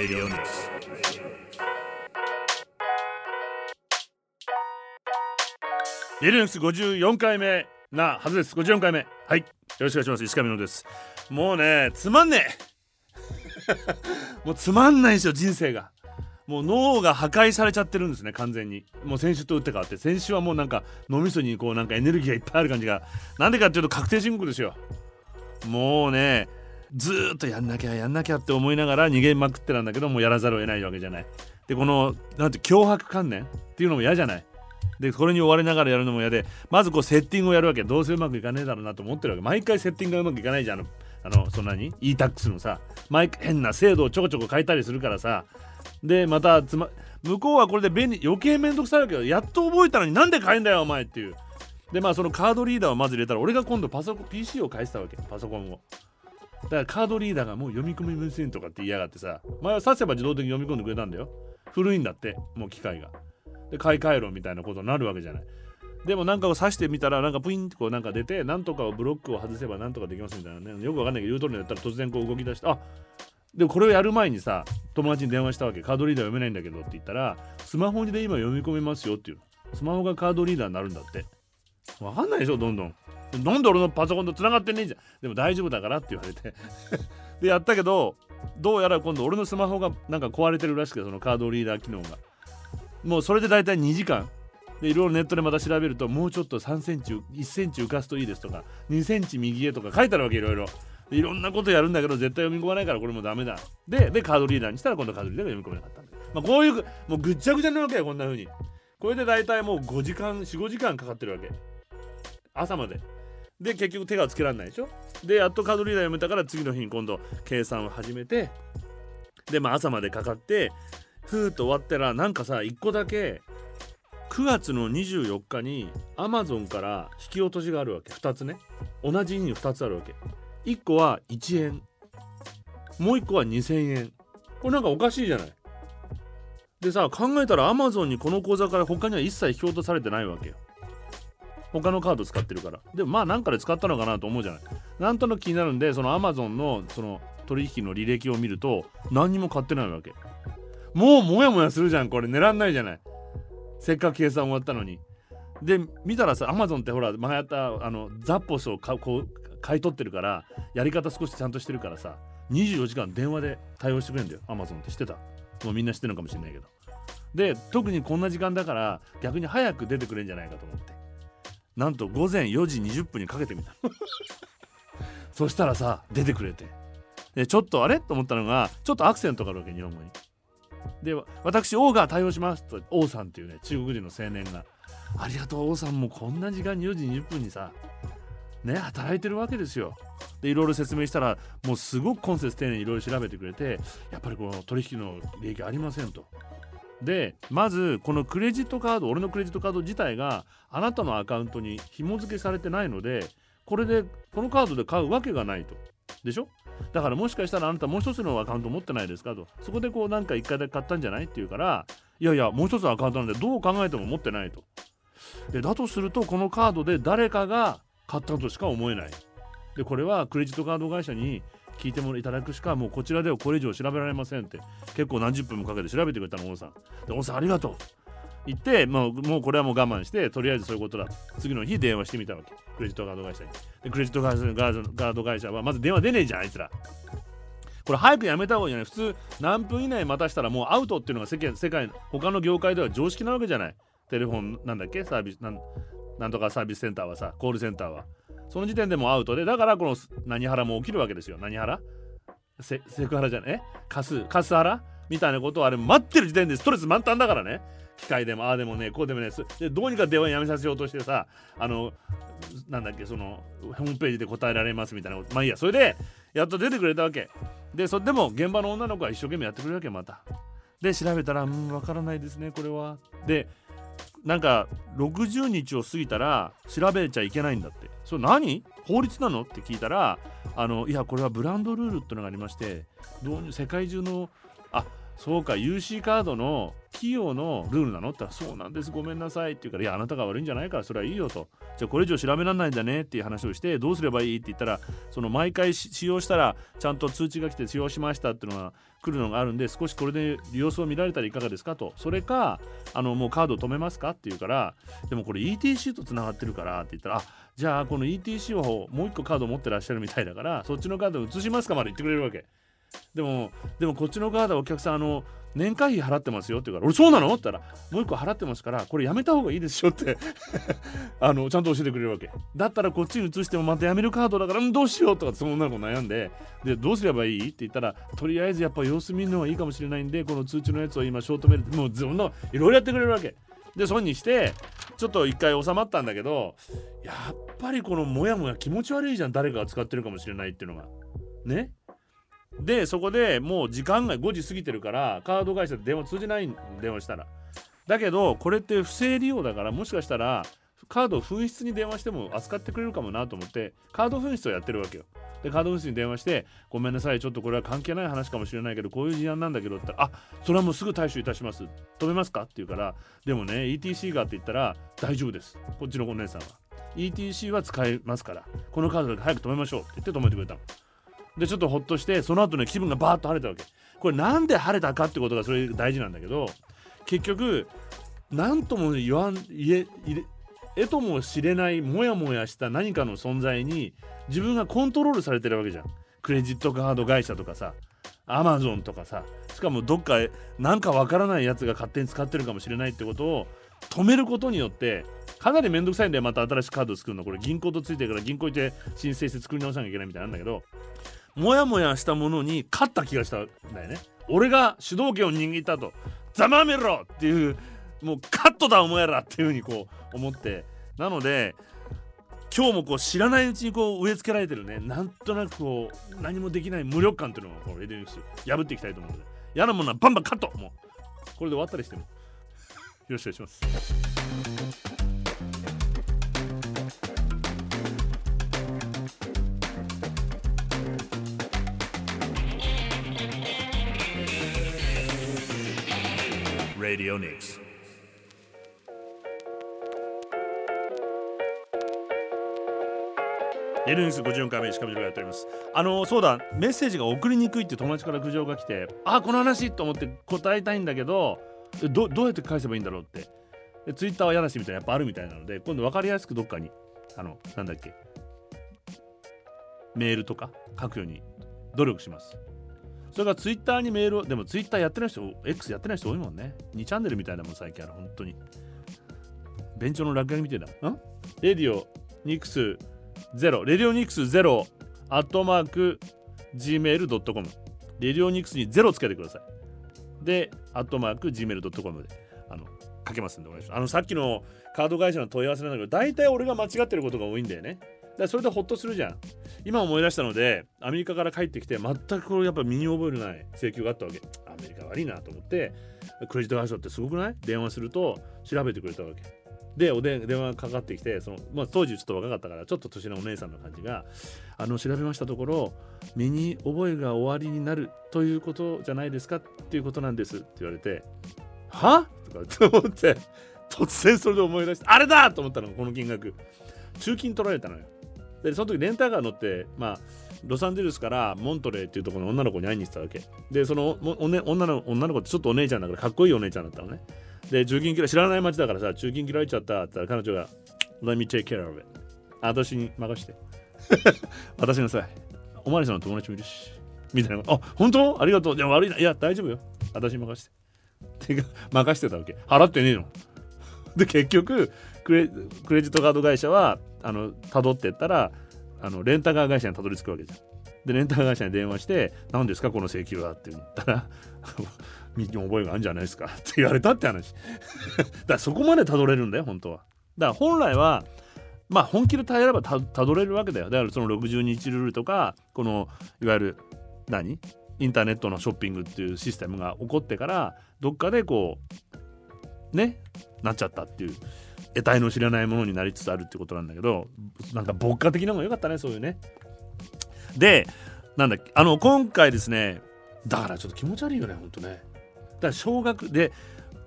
Radio News. レディオニクス54回目なはずです。54回目。はい。よろしくお願いします。石上野です。もうねつまんねえ。もうつまんないですよ人生が。もう脳が破壊されちゃってるんですね完全に。もう先週と打って変わって。先週はもうなんか脳みそにこうなんかエネルギーがいっぱいある感じが。なんでかっていうと確定申告ですよ。もうねずっとやんなきゃやんなきゃって思いながら逃げまくってなんだけどもうやらざるを得ないわけじゃない。でこのなんて脅迫観念っていうのも嫌じゃない。でこれに追われながらやるのも嫌でまずこうセッティングをやるわけ。どうせうまくいかねえだろうなと思ってるわけ。毎回セッティングがうまくいかないじゃん。あのあのそんなに。E-tax のさ。毎回変な制度をちょこちょこ変えたりするからさ。でまたつま向こうはこれで便利余計めんどくさいわけよ。やっと覚えたのになんで変えんだよお前っていう。でまあそのカードリーダーをまず入れたら俺が今度パソコン PC を返したわけ。パソコンを。だからカードリーダーがもう読み込みませんとかって言いやがってさ前はさせば自動的に読み込んでくれたんだよ。古いんだってもう機械が。で買い替えろみたいなことになるわけじゃない。でもなんかを刺してみたらなんかプインってこうなんか出てなんとかをブロックを外せばなんとかできますみたいなね。よくわかんないけど言う通りにやったら突然こう動き出してあでもこれをやる前にさ友達に電話したわけ。カードリーダー読めないんだけどって言ったらスマホで今読み込めますよっていうスマホがカードリーダーになるんだって。わかんないでしょどんどん。なんで俺のパソコンと繋がってねえじゃん。でも大丈夫だからって言われて。でやったけどどうやら今度俺のスマホがなんか壊れてるらしくてそのカードリーダー機能が。もうそれで大体2時間。でいろいろネットでまた調べるともうちょっと3センチ1センチ浮かすといいですとか2センチ右へとか書いてあるわけいろいろ。でいろんなことやるんだけど絶対読み込まないからこれもダメだ。ででカードリーダーにしたら今度カードリーダーが読み込めなかったんで、まあ、こういうもうぐっちゃぐちゃなわけよこんな風に。これで大体もう5時間45時間かかってるわけ。朝まで。で結局手がつけられないでしょ？でやっとカードリーダー読めたから次の日に今度計算を始めてでまあ朝までかかってふーっと終わったらなんかさ1個だけ9月の24日に Amazon から引き落としがあるわけ。2つね。同じ日に2つあるわけ。1個は1円。もう1個は2000円。これなんかおかしいじゃない。でさ考えたら Amazon にこの口座から他には一切引き落とされてないわけよ。他のカード使ってるから。でもまあなんかで使ったのかなと思うじゃない。なんとなく気になるんでその Amazon のその取引の履歴を見ると何にも買ってないわけ。もうモヤモヤするじゃんこれ。狙んないじゃない。せっかく計算終わったのに。で見たらさ Amazon ってほら前やったあのザッポスを買うこう買い取ってるからやり方少しちゃんとしてるからさ24時間電話で対応してくれるんだよ。Amazon って知ってた。もうみんな知ってるのかもしれないけど。で特にこんな時間だから逆に早く出てくれるんじゃないかと思って。なんと午前4時20分にかけてみた。そしたらさ出てくれて。でちょっとあれ？と思ったのがちょっとアクセントがあるわけ日本語に。で私王が対応しますと王さんっていうね中国人の青年がありがとう王さんもこんな時間に4時20分にさね働いてるわけですよ。でいろいろ説明したらもうすごく今節丁寧にいろいろ調べてくれてやっぱりこの取引の利益ありませんとでまずこのクレジットカード俺のクレジットカード自体があなたのアカウントに紐付けされてないのでこれでこのカードで買うわけがないと。でしょ？だからもしかしたらあなたもう一つのアカウント持ってないですかと。そこでこうなんか一回で買ったんじゃないって言うからいやいやもう一つのアカウントなんでどう考えても持ってないと。でだとするとこのカードで誰かが買ったとしか思えない。でこれはクレジットカード会社に聞いてもいただくしかもうこちらではこれ以上調べられませんって結構何十分もかけて調べてくれたの王さん。で王さんありがとう。言ってもうもうこれはもう我慢してとりあえずそういうことだ。次の日電話してみたわけ。クレジットカード会社に。でクレジットカード会社はまず電話出ねえじゃんあいつら。これ早くやめた方がいいよね普通何分以内待たしたらもうアウトっていうのが世間世界他の業界では常識なわけじゃない。テレフォンなんだっけ？サービスなんなんとかサービスセンターはさコールセンターは。その時点でもアウトでだからこの何ハラも起きるわけですよ。何ハラ？セクハラじゃねカスカスハラ？みたいなことをあれ待ってる時点でストレス満タンだからね。機械でもああでもねこうでもねでどうにか電話やめさせようとしてさあのなんだっけそのホームページで答えられますみたいなこと。まあいいや。それでやっと出てくれたわけ。でそれでも現場の女の子は一生懸命やってくれるわけまた。で調べたらうんわからないですねこれは。でなんか60日を過ぎたら調べちゃいけないんだって。それ何？法律なの？って聞いたらあのいやこれはブランドルールってのがありましてどう世界中のあそうか UC カードの企業のルールなの？って言ったらそうなんですごめんなさいって言うからいやあなたが悪いんじゃないからそれはいいよと。じゃあこれ以上調べられないんだねっていう話をしてどうすればいい？って言ったらその毎回使用したらちゃんと通知が来て使用しましたっていうのが来るのがあるんで少しこれで様子を見られたらいかがですかと。それかあのもうカードを止めますか？って言うからでもこれ ETC とつながってるからって言ったらあじゃあこの ETC をもう一個カード持ってらっしゃるみたいだからそっちのカード移しますかまで言ってくれるわけ。でもでもこっちのカードはお客さんあの年会費払ってますよって言うから俺そうなのって言ったらもう一個払ってますからこれやめた方がいいですよって あのちゃんと教えてくれるわけ。だったらこっちに移してもまたやめるカードだからどうしようとかその女の子悩んで。でどうすればいいって言ったらとりあえずやっぱ様子見るのはいいかもしれないんでこの通知のやつを今ショートメールもうずんのいろいろやってくれるわけ。でそうにしてちょっと一回収まったんだけどやっぱりこのモヤモヤ気持ち悪いじゃん誰かが使ってるかもしれないっていうのが。ね。でそこでもう時間が5時過ぎてるからカード会社で電話通じない電話したら。だけどこれって不正利用だからもしかしたらカード紛失に電話しても扱ってくれるかもなと思ってカード紛失をやってるわけよ。でカード紛失に電話してごめんなさいちょっとこれは関係ない話かもしれないけどこういう事案なんだけどって言ったらあそれはもうすぐ対処いたします。止めますかって言うからでもね ETC がって言ったら大丈夫です。こっちのお姉さんは。ETC は使えますからこのカードで早く止めましょう。って言って止めてくれたの。でちょっとほっとしてその後ね気分がバーッと晴れたわけ。これなんで晴れたかってことがそれ大事なんだけど結局何とも言わん言ええとも知れないモヤモヤした何かの存在に自分がコントロールされてるわけじゃん。クレジットカード会社とかさアマゾンとかさしかもどっかなんかわからないやつが勝手に使ってるかもしれないってことを止めることによってかなりめんどくさいんでまた新しいカード作るの。これ銀行とついてるから銀行行って申請して作り直さなきゃいけないみたいなんだけどモヤモヤしたものに勝った気がしたんだよね。俺が主導権を握ったと。ざまめろっていうもうカットだお前らっていうふうにこう思って。なので今日もこう知らないうちにこう植え付けられてるね。なんとなくこう何もできない無力感っていうのをこうレディーニクス破っていきたいと思うので。嫌なものはバンバンカットもう。これで終わったりしてもよろしくお願いします。Radio Nix. エルニス54回目石上がやっております。あのそうだメッセージが送りにくいって友達から苦情が来てあこの話と思って答えたいんだけどどうやって返せばいいんだろうって。でツイッターは嫌なしみたいなやっぱあるみたいなので今度分かりやすくどっかにあのなんだっけメールとか書くように努力します。それからツイッターにメールをでもツイッターやってない人 X やってない人多いもんね。2チャンネルみたいなもん最近ある本当に。便所の落書きみたいな。ん？レディオニクス0レディオニクス0アットマーク gmail.com レディオニクスに0つけてください。でアットマーク gmail.com であの書けますんでお願いします。あのさっきのカード会社の問い合わせなんだけど大体俺が間違ってることが多いんだよね。だそれでホッとするじゃん。今思い出したのでアメリカから帰ってきて全くこれやっぱ身に覚えのない請求があったわけ。アメリカ悪いなと思ってクレジット会社ってすごくない？電話すると調べてくれたわけ。でおで電話かかってきてその、まあ、当時ちょっと若かったからちょっと年のお姉さんの感じがあの調べましたところ身に覚えが終わりになるということじゃないですかっていうことなんですって言われては？とか思って突然それで思い出してあれだ！と思ったのがこの金額。中金取られたのよ。でその時レンタカー乗ってまあロサンゼルスからモントレーっていうところの女の子に会いに行ってたわけ。でそのお、ね、女の女の子ってちょっとお姉ちゃんだからかっこいいお姉ちゃんだったのね。で中金切ら知らない街だからさ中金切られちゃったって言ったら彼女が Let me take care of it 私に任して。私のさおまりさんの友達もいるし。みたいな。あ本当？ありがとう。じゃ悪いな。いや大丈夫よ。私に任して。てか任してたわけ。払ってねえの。で結局クレクレジットカード会社はあの辿ってったらあのレンタカー会社にたどり着くわけじゃん。でレンタカー会社に電話して「何ですかこの請求は」って言ったら「身に覚えがあるんじゃないですか」って言われたって話だからそこまでたどれるんだよ本当は。だから本来はまあ本気で耐えればたどれるわけだよだからその60日ルールとかこのいわゆる何インターネットのショッピングっていうシステムが起こってからどっかでこうねなっちゃったっていう得体の知らないものになりつつあるってことなんだけどなんか牧歌的なのが良かったねそういうね。でなんだっけあの今回ですねだからちょっと気持ち悪いよねほんとね。から少額で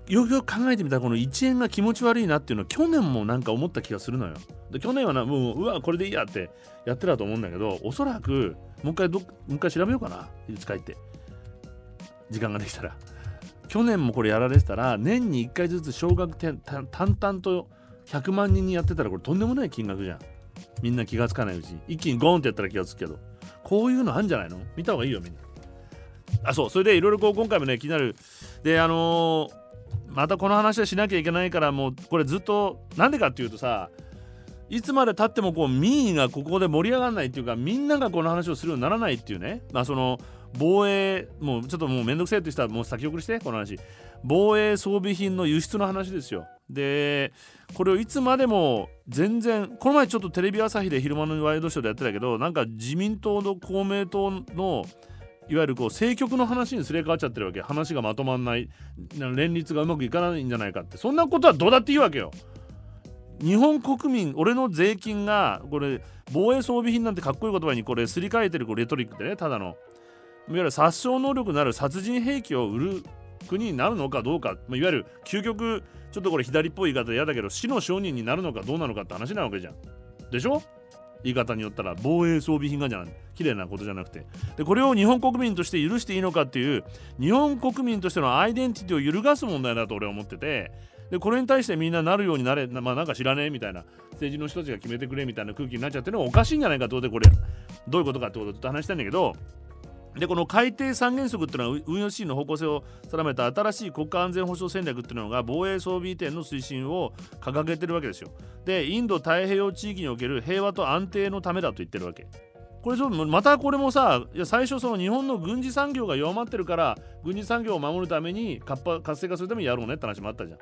よくよく考えてみたらこの1円が気持ち悪いなっていうのは去年もなんか思った気がするのよ。で去年はなもううわこれでいいやってやってたと思うんだけどおそらくもう一回どもう一回調べようかないつ帰って。時間ができたら去年もこれやられてたら年に1回ずつ少額淡々と100万人にやってたらこれとんでもない金額じゃん。みんな気がつかないうち一気にゴーンってやったら気がつくけど。こういうのあるんじゃないの？見た方がいいよみんな。あそう。それでいろいろこう今回もね気になる。であのーまたこの話はしなきゃいけないからもうこれずっとなんでかっていうとさいつまでたってもこう民意がここで盛り上がらないっていうかみんながこの話をするようにならないっていうね。まあその防衛もうちょっともうめんどくせえって人はもう先送りしてこの話。防衛装備品の輸出の話ですよ。でこれをいつまでも全然この前ちょっとテレビ朝日で昼間のワイドショーでやってたけどなんか自民党の公明党のいわゆるこう政局の話にすれ替わっちゃってるわけ。話がまとまんない。連立がうまくいかないんじゃないかって。そんなことはどうだっていいわけよ。日本国民俺の税金がこれ防衛装備品なんてかっこいい言葉にこれすり替えてるこれレトリックでねただの。いわゆる殺傷能力のある殺人兵器を売る国になるのかどうか、まあ、いわゆる究極ちょっとこれ左っぽい言い方で嫌だけど死の商人になるのかどうなのかって話なわけじゃん。でしょ？言い方によったら防衛装備品がじゃない綺麗なことじゃなくて。でこれを日本国民として許していいのかっていう日本国民としてのアイデンティティを揺るがす問題だと俺は思っててでこれに対してみんななるようになれまあなんか知らねえみたいな政治の人たちが決めてくれみたいな空気になっちゃってるのがおかしいんじゃないかとでこれどういうことかってことをずっと話したんだけどでこの海底三原則っていうのは運用支援の方向性を定めた新しい国家安全保障戦略っていうのが防衛装備移転の推進を掲げてるわけですよ。でインド太平洋地域における平和と安定のためだと言ってるわけ。これまたこれもさいや最初その日本の軍事産業が弱まってるから軍事産業を守るために活性化するためにやろうねって話もあったじゃん。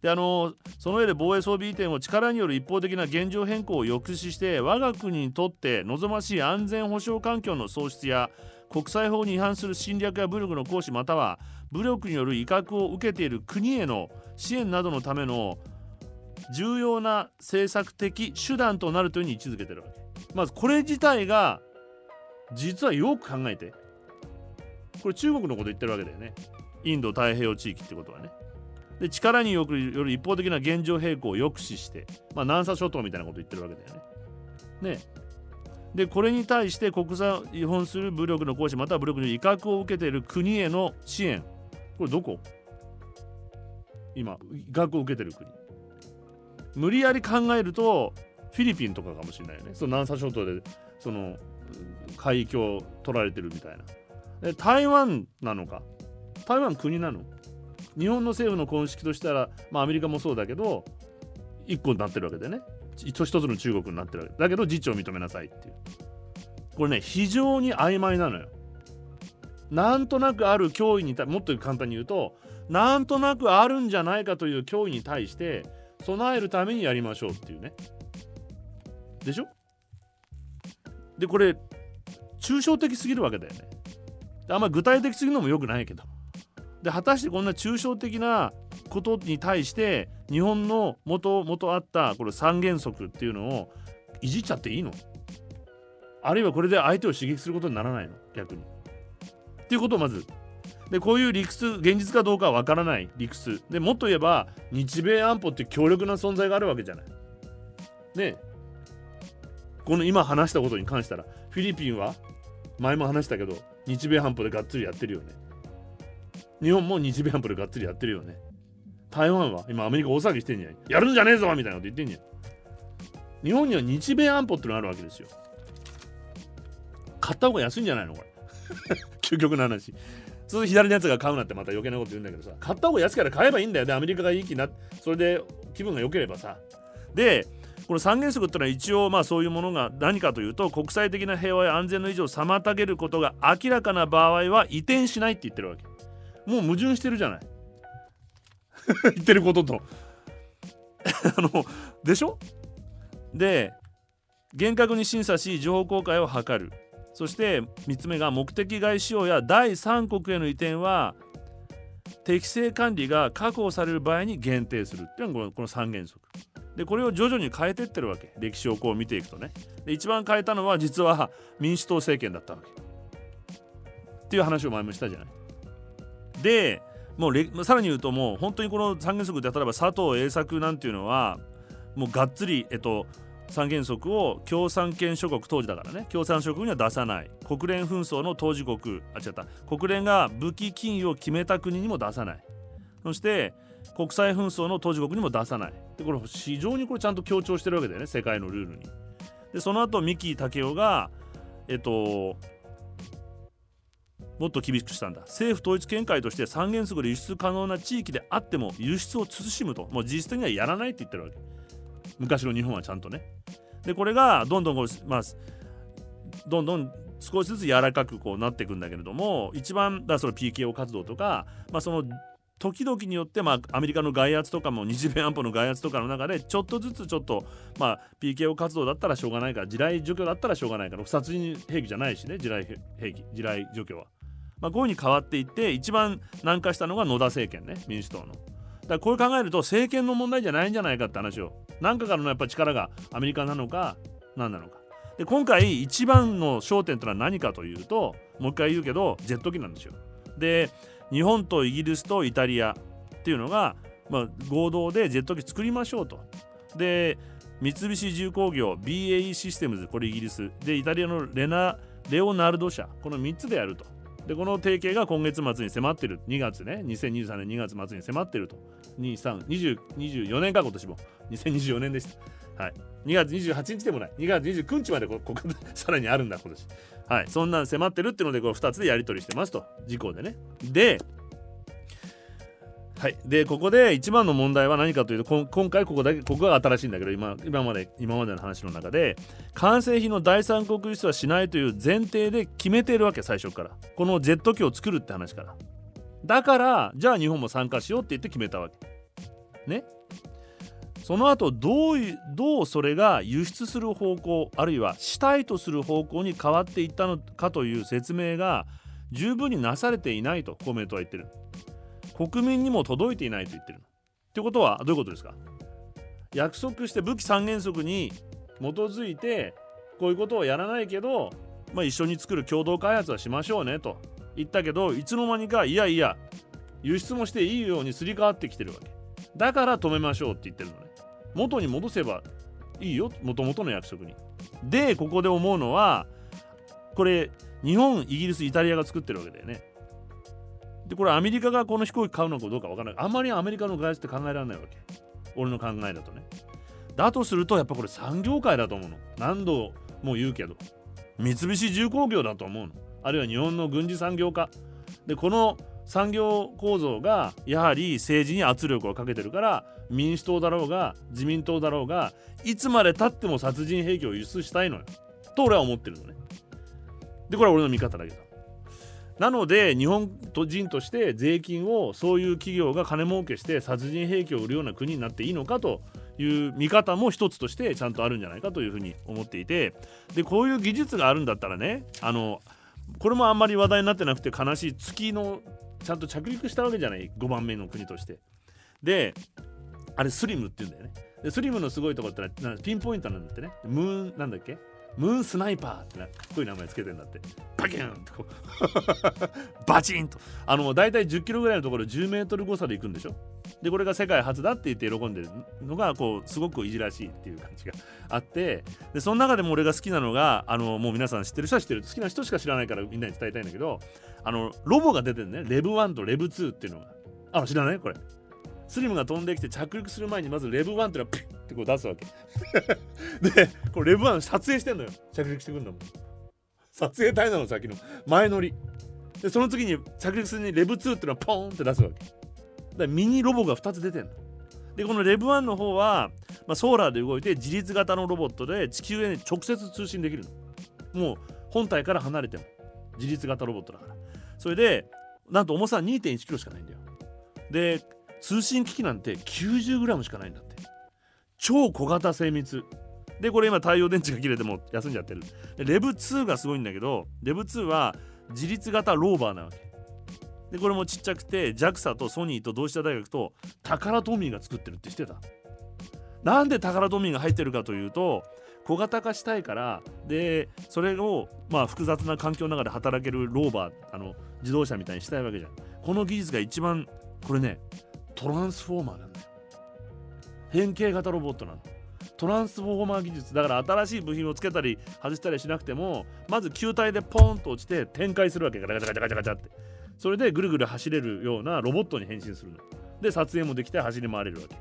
であのその上で防衛装備移転を力による一方的な現状変更を抑止して我が国にとって望ましい安全保障環境の創出や国際法に違反する侵略や武力の行使または武力による威嚇を受けている国への支援などのための重要な政策的手段となるというふうに位置づけてるわけ。まずこれ自体が実はよく考えてこれ中国のこと言ってるわけだよね。インド太平洋地域ってことはね。で力による一方的な現状並行を抑止して、まあ、南沙諸島みたいなこと言ってるわけだよね。ねでこれに対して国際を違反する武力の行使または武力の威嚇を受けている国への支援。これどこ？今威嚇を受けている国。無理やり考えるとフィリピンとかかもしれないよね。その南沙諸島でその海域を取られてるみたいな。台湾なのか。台湾国なの。日本の政府の公式としたら、まあ、アメリカもそうだけど1個になってるわけでね。一つ一つの中国になってるわけ。だけど自治を認めなさいっていう。これね非常に曖昧なのよ。なんとなくある脅威にもっと簡単に言うとなんとなくあるんじゃないかという脅威に対して備えるためにやりましょうっていうね。でしょ？でこれ抽象的すぎるわけだよね。あんま具体的すぎるのもよくないけど。で果たしてこんな抽象的なことに対して日本の元々あったこれ三原則っていうのをいじっちゃっていいの？あるいはこれで相手を刺激することにならないの？逆に。っていうことをまずでこういう理屈現実かどうかは分からない理屈でもっと言えば日米安保って強力な存在があるわけじゃない。ねこの今話したことに関したらフィリピンは前も話したけど日米安保でがっつりやってるよね。日本も日米安保でがっつりやってるよね。台湾は今アメリカ大騒ぎしてんじゃん。やるんじゃねえぞみたいなこと言ってんじゃん。日本には日米安保ってのがあるわけですよ。買った方が安いんじゃないのこれ。究極の話。そう左のやつが買うなってまた余計なこと言うんだけどさ、買った方が安から買えばいいんだよ。で、アメリカがいい気にな、それで気分が良ければさ。で、この三原則ってのは一応まあそういうものが何かというと国際的な平和や安全の維持を妨げることが明らかな場合は移転しないって言ってるわけ。もう矛盾してるじゃない 言ってることと。あのでしょ？で厳格に審査し情報公開を図る。そして3つ目が目的外使用や第三国への移転は適正管理が確保される場合に限定する。っていうのがこの3原則。でこれを徐々に変えてってるわけ。歴史をこう見ていくとね。で一番変えたのは実は民主党政権だったわけ。っていう話を前もしたじゃない。でもうさらに言うともう本当にこの三原則で例えば佐藤栄作なんていうのはもうがっつりえっと三原則を共産圏諸国当時だからね。共産諸国には出さない。国連紛争の当事国あ違った国連が武器禁輸を決めた国にも出さない。そして国際紛争の当事国にも出さない。でこれ非常にこれちゃんと強調してるわけだよね世界のルールに。でその後三木武夫がえっともっと厳しくしたんだ。政府統一見解として三原則で輸出可能な地域であっても輸出を慎むと。もう実質的にはやらないって言ってるわけ。昔の日本はちゃんとね。でこれがどんどんこう、まあ、どんどん少しずつ柔らかくこうなっていくんだけれども一番だその PKO 活動とか、まあ、その時々によって、まあ、アメリカの外圧とかも日米安保の外圧とかの中でちょっとずつちょっと、まあ、PKO 活動だったらしょうがないから地雷除去だったらしょうがないから殺人兵器じゃないしね地雷兵器地雷除去は。まあ、こういうふうに変わっていって一番軟化したのが野田政権ね民主党の。だからこう考えると政権の問題じゃないんじゃないかって話を何かからのやっぱ力がアメリカなのか何なのか。で今回一番の焦点というのは何かというともう一回言うけどジェット機なんですよ。で日本とイギリスとイタリアっていうのが、まあ、合同でジェット機作りましょうと。で三菱重工業 BAE システムズこれイギリスでイタリアのレナレオナルド社この3つでやると。でこの提携が今月末に迫ってる。2月ね。2023年2月末に迫ってると。2324年か今年も。2024年でした。はい。2月28日でもない。2月29日までここ さらにあるんだ今年。はい。そんなん迫ってるっていうのでこれ2つでやり取りしてますと。事項でね。ではい、でここで一番の問題は何かというと今回ここだけここが新しいんだけど今今まで今までの話の中で完成品の第三国輸出はしないという前提で決めているわけ最初から。このジェット機を作るって話から。だからじゃあ日本も参加しようって言って決めたわけ。ね。その後どうどうそれが輸出する方向あるいはしたいとする方向に変わっていったのかという説明が十分になされていないと公明党は言ってる。国民にも届いていないと言ってるの。ってことはどういうことですか？約束して武器三原則に基づいてこういうことをやらないけど、まあ、一緒に作る共同開発はしましょうねと言ったけどいつの間にかいやいや輸出もしていいようにすり替わってきてるわけ。だから止めましょうって言ってるのね。元に戻せばいいよもともとの約束に。でここで思うのはこれ日本イギリスイタリアが作ってるわけだよね。でこれアメリカがこの飛行機買うのかどうかわからない。あまりアメリカの外出って考えられないわけ。俺の考えだとね。だとするとやっぱこれ産業界だと思うの。何度も言うけど。三菱重工業だと思うの。あるいは日本の軍事産業化。でこの産業構造がやはり政治に圧力をかけてるから民主党だろうが自民党だろうがいつまでたっても殺人兵器を輸出したいのよ。と俺は思ってるのね。でこれは俺の見方だけど。なので日本人として税金をそういう企業が金儲けして殺人兵器を売るような国になっていいのかという見方も一つとしてちゃんとあるんじゃないかというふうに思っていてでこういう技術があるんだったらねあのこれもあんまり話題になってなくて悲しい月のちゃんと着陸したわけじゃない？5番目の国として。であれスリムって言うんだよね。でスリムのすごいところってピンポイントなんだってね。ムーンなんだっけ？ムーンスナイパーってなかっこいい名前つけてんだって。バキュンとこう。バチンと。あの大体10キロぐらいのところ10メートル誤差で行くんでしょ？でこれが世界初だって言って喜んでるのがこうすごくいじらしいっていう感じがあって。でその中でも俺が好きなのがあのもう皆さん知ってる人は知ってる好きな人しか知らないからみんなに伝えたいんだけどあのロボが出てるね。レブ1とレブ2っていうのが。あ知らない？これ。スリムが飛んできて着陸する前にまずレブ1っていうのはピッってこう出すわけ。でこれレブ1撮影してんのよ。着陸してくんだも。ん撮影隊なの先の。前乗り。でその次に着陸するにレブ2っていうのはポーンって出すわけ。だからミニロボが2つ出てんの。でこのレブ1の方は、まあ、ソーラーで動いて自立型のロボットで地球へ直接通信できるの。もう本体から離れても。自立型ロボットだから。それでなんと重さ2 1キロしかないんだよ。で通信機器なんて 90g しかないんだって。超小型精密。でこれ今太陽電池が切れても休んじゃってる。レブ2がすごいんだけどレブ2は自立型ローバーなわけ。でこれもちっちゃくて JAXA とソニーと同志社大学とタカラトミーが作ってるって知ってた？なんでタカラトミーが入ってるかというと小型化したいからでそれをまあ複雑な環境の中で働けるローバーあの自動車みたいにしたいわけじゃん。この技術が一番これねトランスフォーマーなんだよ。変形型ロボットなのトランスフォーマー技術だから新しい部品をつけたり外したりしなくてもまず球体でポーンと落ちて展開するわけ。ガチャガチャガチャガチャガチャって。それでぐるぐる走れるようなロボットに変身するの。で撮影もできて走り回れるわけ。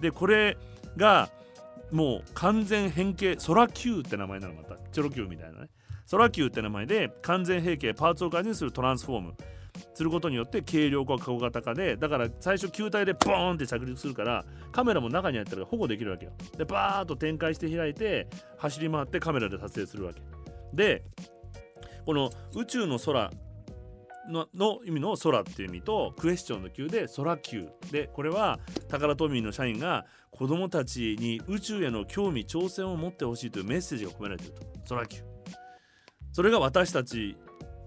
でこれがもう完全変形ソラ Q って名前なのまた。チョロ Q みたいなね。ソラ Q って名前で完全変形パーツを改善するトランスフォーム。することによって軽量化小型化でだから最初球体でボーンって着陸するからカメラも中に入ったら保護できるわけよ。でバーッと展開して開いて走り回ってカメラで撮影するわけ。でこの宇宙の空のの意味の空っていう意味とクエスチョンの級で空級でこれはタカラトミーの社員が子供たちに宇宙への興味挑戦を持ってほしいというメッセージが込められていると。空級それが私たち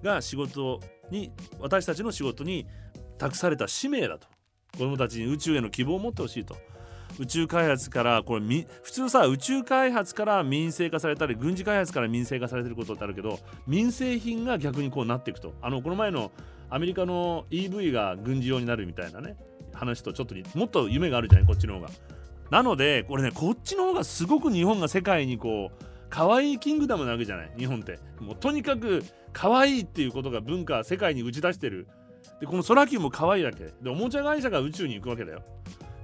が仕事をに私たちの仕事に託された使命だと。子供たちに宇宙への希望を持ってほしいと。宇宙開発からこれ普通さ宇宙開発から民生化されたり軍事開発から民生化されてることってあるけど民生品が逆にこうなっていくと。あのこの前のアメリカの EV が軍事用になるみたいなね話とちょっともっと夢があるじゃないこっちの方が。なのでこれねこっちの方がすごく日本が世界にこう可愛いキングダムなわけじゃない日本って。もうとにかく可愛いっていうことが文化世界に打ち出してる。でこの空球も可愛いだけ。でおもちゃ会社が宇宙に行くわけだよ。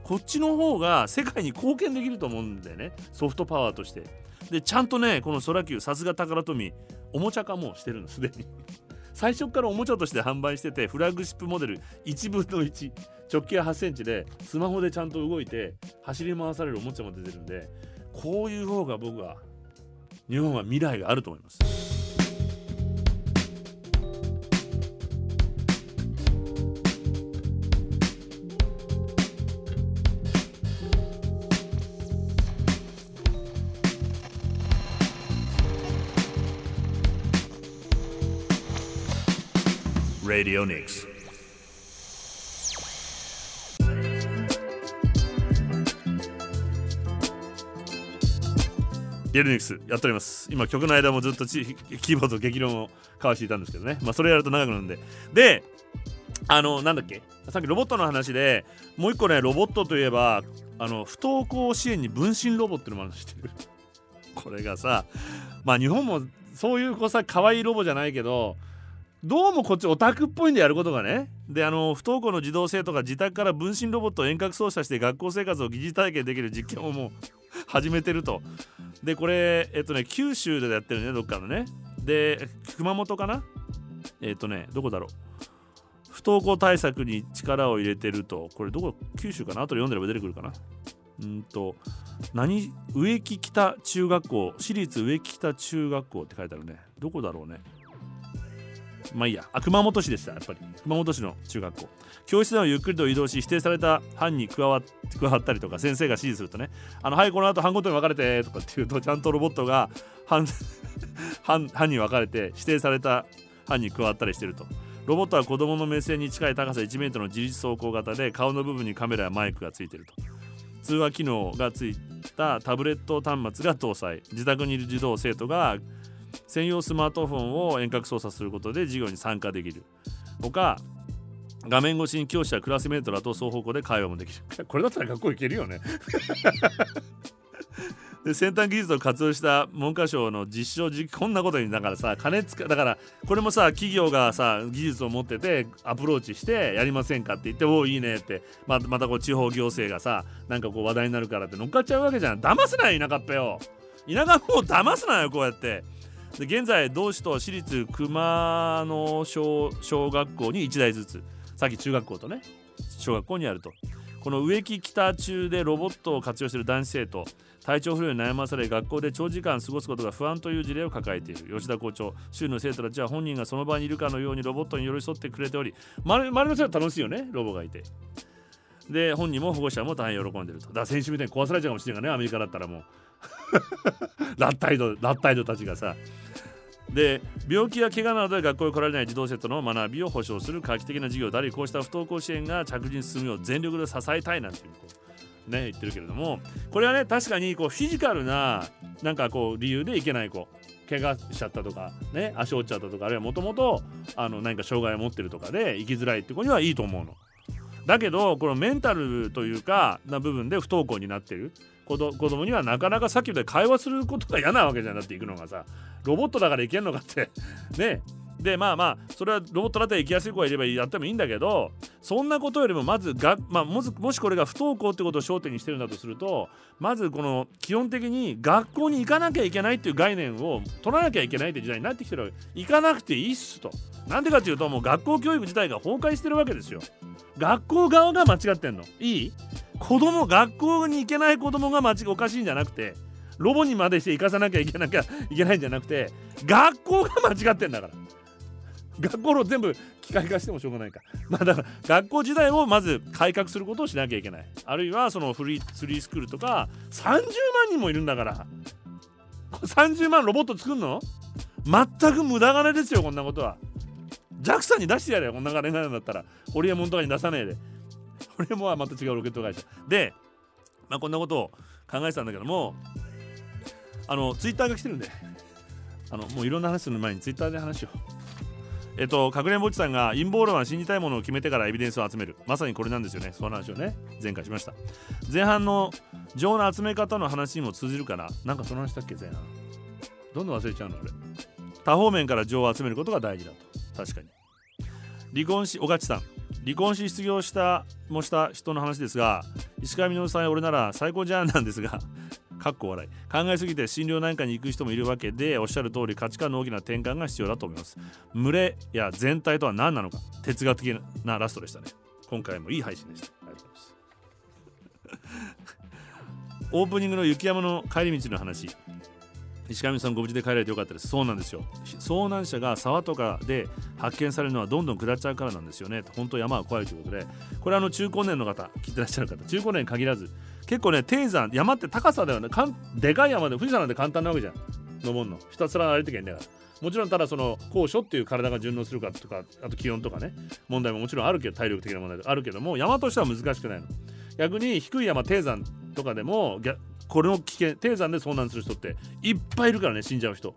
こっちの方が世界に貢献できると思うんだよね。ソフトパワーとして。でちゃんとねこの空球さすが宝富おもちゃ化もしてるのすでに。最初からおもちゃとして販売しててフラッグシップモデル1分の1直径8センチでスマホでちゃんと動いて走り回されるおもちゃも出てるんでこういう方が僕は日本は未来があると思います。Radio Nix. リアルニクスやっております。今曲の間もずっとキーボード激論を交わしていたんですけどね。まあそれやると長くなるんで。で、あの、なんだっけさっきロボットの話でもう一個ね、ロボットといえば、あの、不登校支援に分身ロボっていうのもあるの知ってる？これがさ、まあ日本もそういう子さ、可愛いロボじゃないけど、どうもこっちオタクっぽいんでやることがねであの不登校の児童生徒が自宅から分身ロボットを遠隔操作して学校生活を疑似体験できる実験をもう始めてるとでこれえっとね九州でやってるねどっかのね。で熊本かな？えっとねどこだろう？不登校対策に力を入れてると。これどこ？九州かな？後で読んでれば出てくるかな？うんと何？植木北中学校。私立植木北中学校って書いてあるね。どこだろうね？まあいいや。あ熊本市でしたやっぱり。熊本市の中学校。教室でもゆっくりと移動し指定された班に加わ加わったりとか先生が指示するとねあのはいこの後班ごとに分かれてとかっていうとちゃんとロボットが班 班班に分かれて指定された班に加わったりしてると。ロボットは子供の目線に近い高さ1メートルの自律走行型で顔の部分にカメラやマイクがついてると。通話機能がついたタブレット端末が搭載。自宅にいる児童生徒が専用スマートフォンを遠隔操作することで授業に参加できる。ほか画面越しに教師やクラスメートらと双方向で会話もできる。これだったら学校行けるよね。で先端技術を活用した文科省の実証実験こんなことにだからさ金使だからこれもさ企業がさ技術を持っててアプローチしてやりませんかって言っておおいいねってままたこう地方行政がさなんかこう話題になるからって乗っかっちゃうわけじゃん。騙せない田舎っぺよ。田舎もう騙すなよこうやって。で現在同市と私立熊野小小学校に1台ずつ。さっき中学校とね小学校にあると。この植木北中でロボットを活用している男子生徒体調不良に悩まされ学校で長時間過ごすことが不安という事例を抱えている。吉田校長周囲の生徒たちは本人がその場にいるかのようにロボットに寄り添ってくれており周りの人は楽しいよねロボがいて。で本人も保護者も大変喜んでると。だから先週みたいに壊されちゃうかもしれないねアメリカだったらもう。ラッタイドラッタイドたちがさ。で病気や怪我などで学校に来られない児童生徒の学びを保障する画期的な授業でありこうした不登校支援が着実に進むよう全力で支えたいなんていうこう、ね、言ってるけれどもこれはね確かにこうフィジカルななんかこう理由でいけない子怪我しちゃったとか、ね、足折っちゃったとかあるいはもともと何か障害を持ってるとかで生きづらいって子にはいいと思うの。だけどこのメンタルというかな部分で不登校になってる子ど子供にはなかなかさっきで会話することが嫌なわけじゃなくていくのがさロボットだからいけんのかって ねでまあまあそれはロボットだったら行きやすい子がいればやってもいいんだけどそんなことよりもまずが、まあ、ももしこれが不登校ってことを焦点にしてるんだとするとまずこの基本的に学校に行かなきゃいけないっていう概念を取らなきゃいけないって時代になってきてる行かなくていいっすと。なんでかっていうともう学校教育自体が崩壊してるわけですよ。学校側が間違ってんの。いい？子供学校に行けない子供が間違おかしいんじゃなくてロボにまでして行かさなきゃいけなきゃ いけないんじゃなくて学校が間違ってんだから。学校の全部機械化してもしょうがないか。まあだから学校時代をまず改革することをしなきゃいけない。あるいはそのフリースリースクールとか30万人もいるんだから。30万ロボット作るの？全く無駄金ですよ、こんなことは。JAXA に出してやれよ、こんな金がなんだったら。ホリエモンとかに出さねえで。ホリエモンはまた違うロケット会社。で、まあこんなことを考えてたんだけども、あの、ツイッターが来てるんで、あの、もういろんな話する前にツイッターで話しよう。えっと、かくれんぼっちさんが陰謀論は信じたいものを決めてからエビデンスを集める。まさにこれなんですよね。その話をね前回しました。前半の情の集め方の話にも通じるからなんかその話だっけ前半。どんどん忘れちゃうの俺多方面から情を集めることが大事だと。確かに。離婚しおがちさん。離婚し失業したもした人の話ですが石川稔さんや俺なら最高じゃんなんですが かっこ笑い。考えすぎて心療内科に行く人もいるわけでおっしゃる通り価値観の大きな転換が必要だと思います。群れや全体とは何なのか哲学的なラストでしたね。今回もいい配信でした。ありがとうございます。オープニングの雪山の帰り道の話。石上さんご無事で帰られてよかったです。そうなんですよ。遭難者が沢とかで発見されるのはどんどん下っちゃうからなんですよね。本当山は怖いということで。これあの中高年の方聞いてらっしゃる方中高年に限らず。結構ね低山山って高さではね。かんでかい山で富士山なんて簡単なわけじゃん。登るの。ひたすら歩いてけんだから。もちろんただその高所っていう体が順応するかとかあと気温とかね。問題ももちろんあるけど体力的な問題あるけども山としては難しくないの。逆に低い山低山とかでもこれの危険低山で遭難する人っていっぱいいるからね死んじゃう人。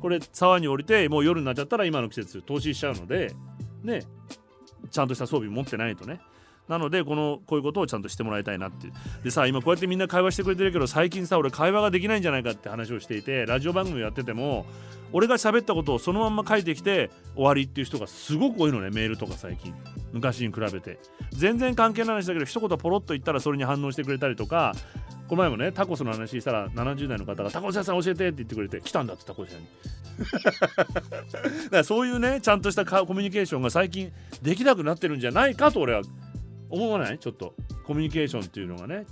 これ沢に降りてもう夜になっちゃったら今の季節投資しちゃうのでねちゃんとした装備持ってないとね。なのでこのこういうことをちゃんとしてもらいたいなって。でさ今こうやってみんな会話してくれてるけど最近さ俺会話ができないんじゃないかって話をしていてラジオ番組やってても俺が喋ったことをそのまんま書いてきて終わりっていう人がすごく多いのねメールとか最近。昔に比べて。全然関係ない話だけど一言ポロッと言ったらそれに反応してくれたりとかこの前もねタコスの話したら70代の方が「タコス屋さん教えて」って言ってくれて来たんだってタコス屋に。だからそういうねちゃんとしたコミュニケーションが最近できなくなってるんじゃないかと俺は思わない？ちょっと。コミュニケーションっていうのがね。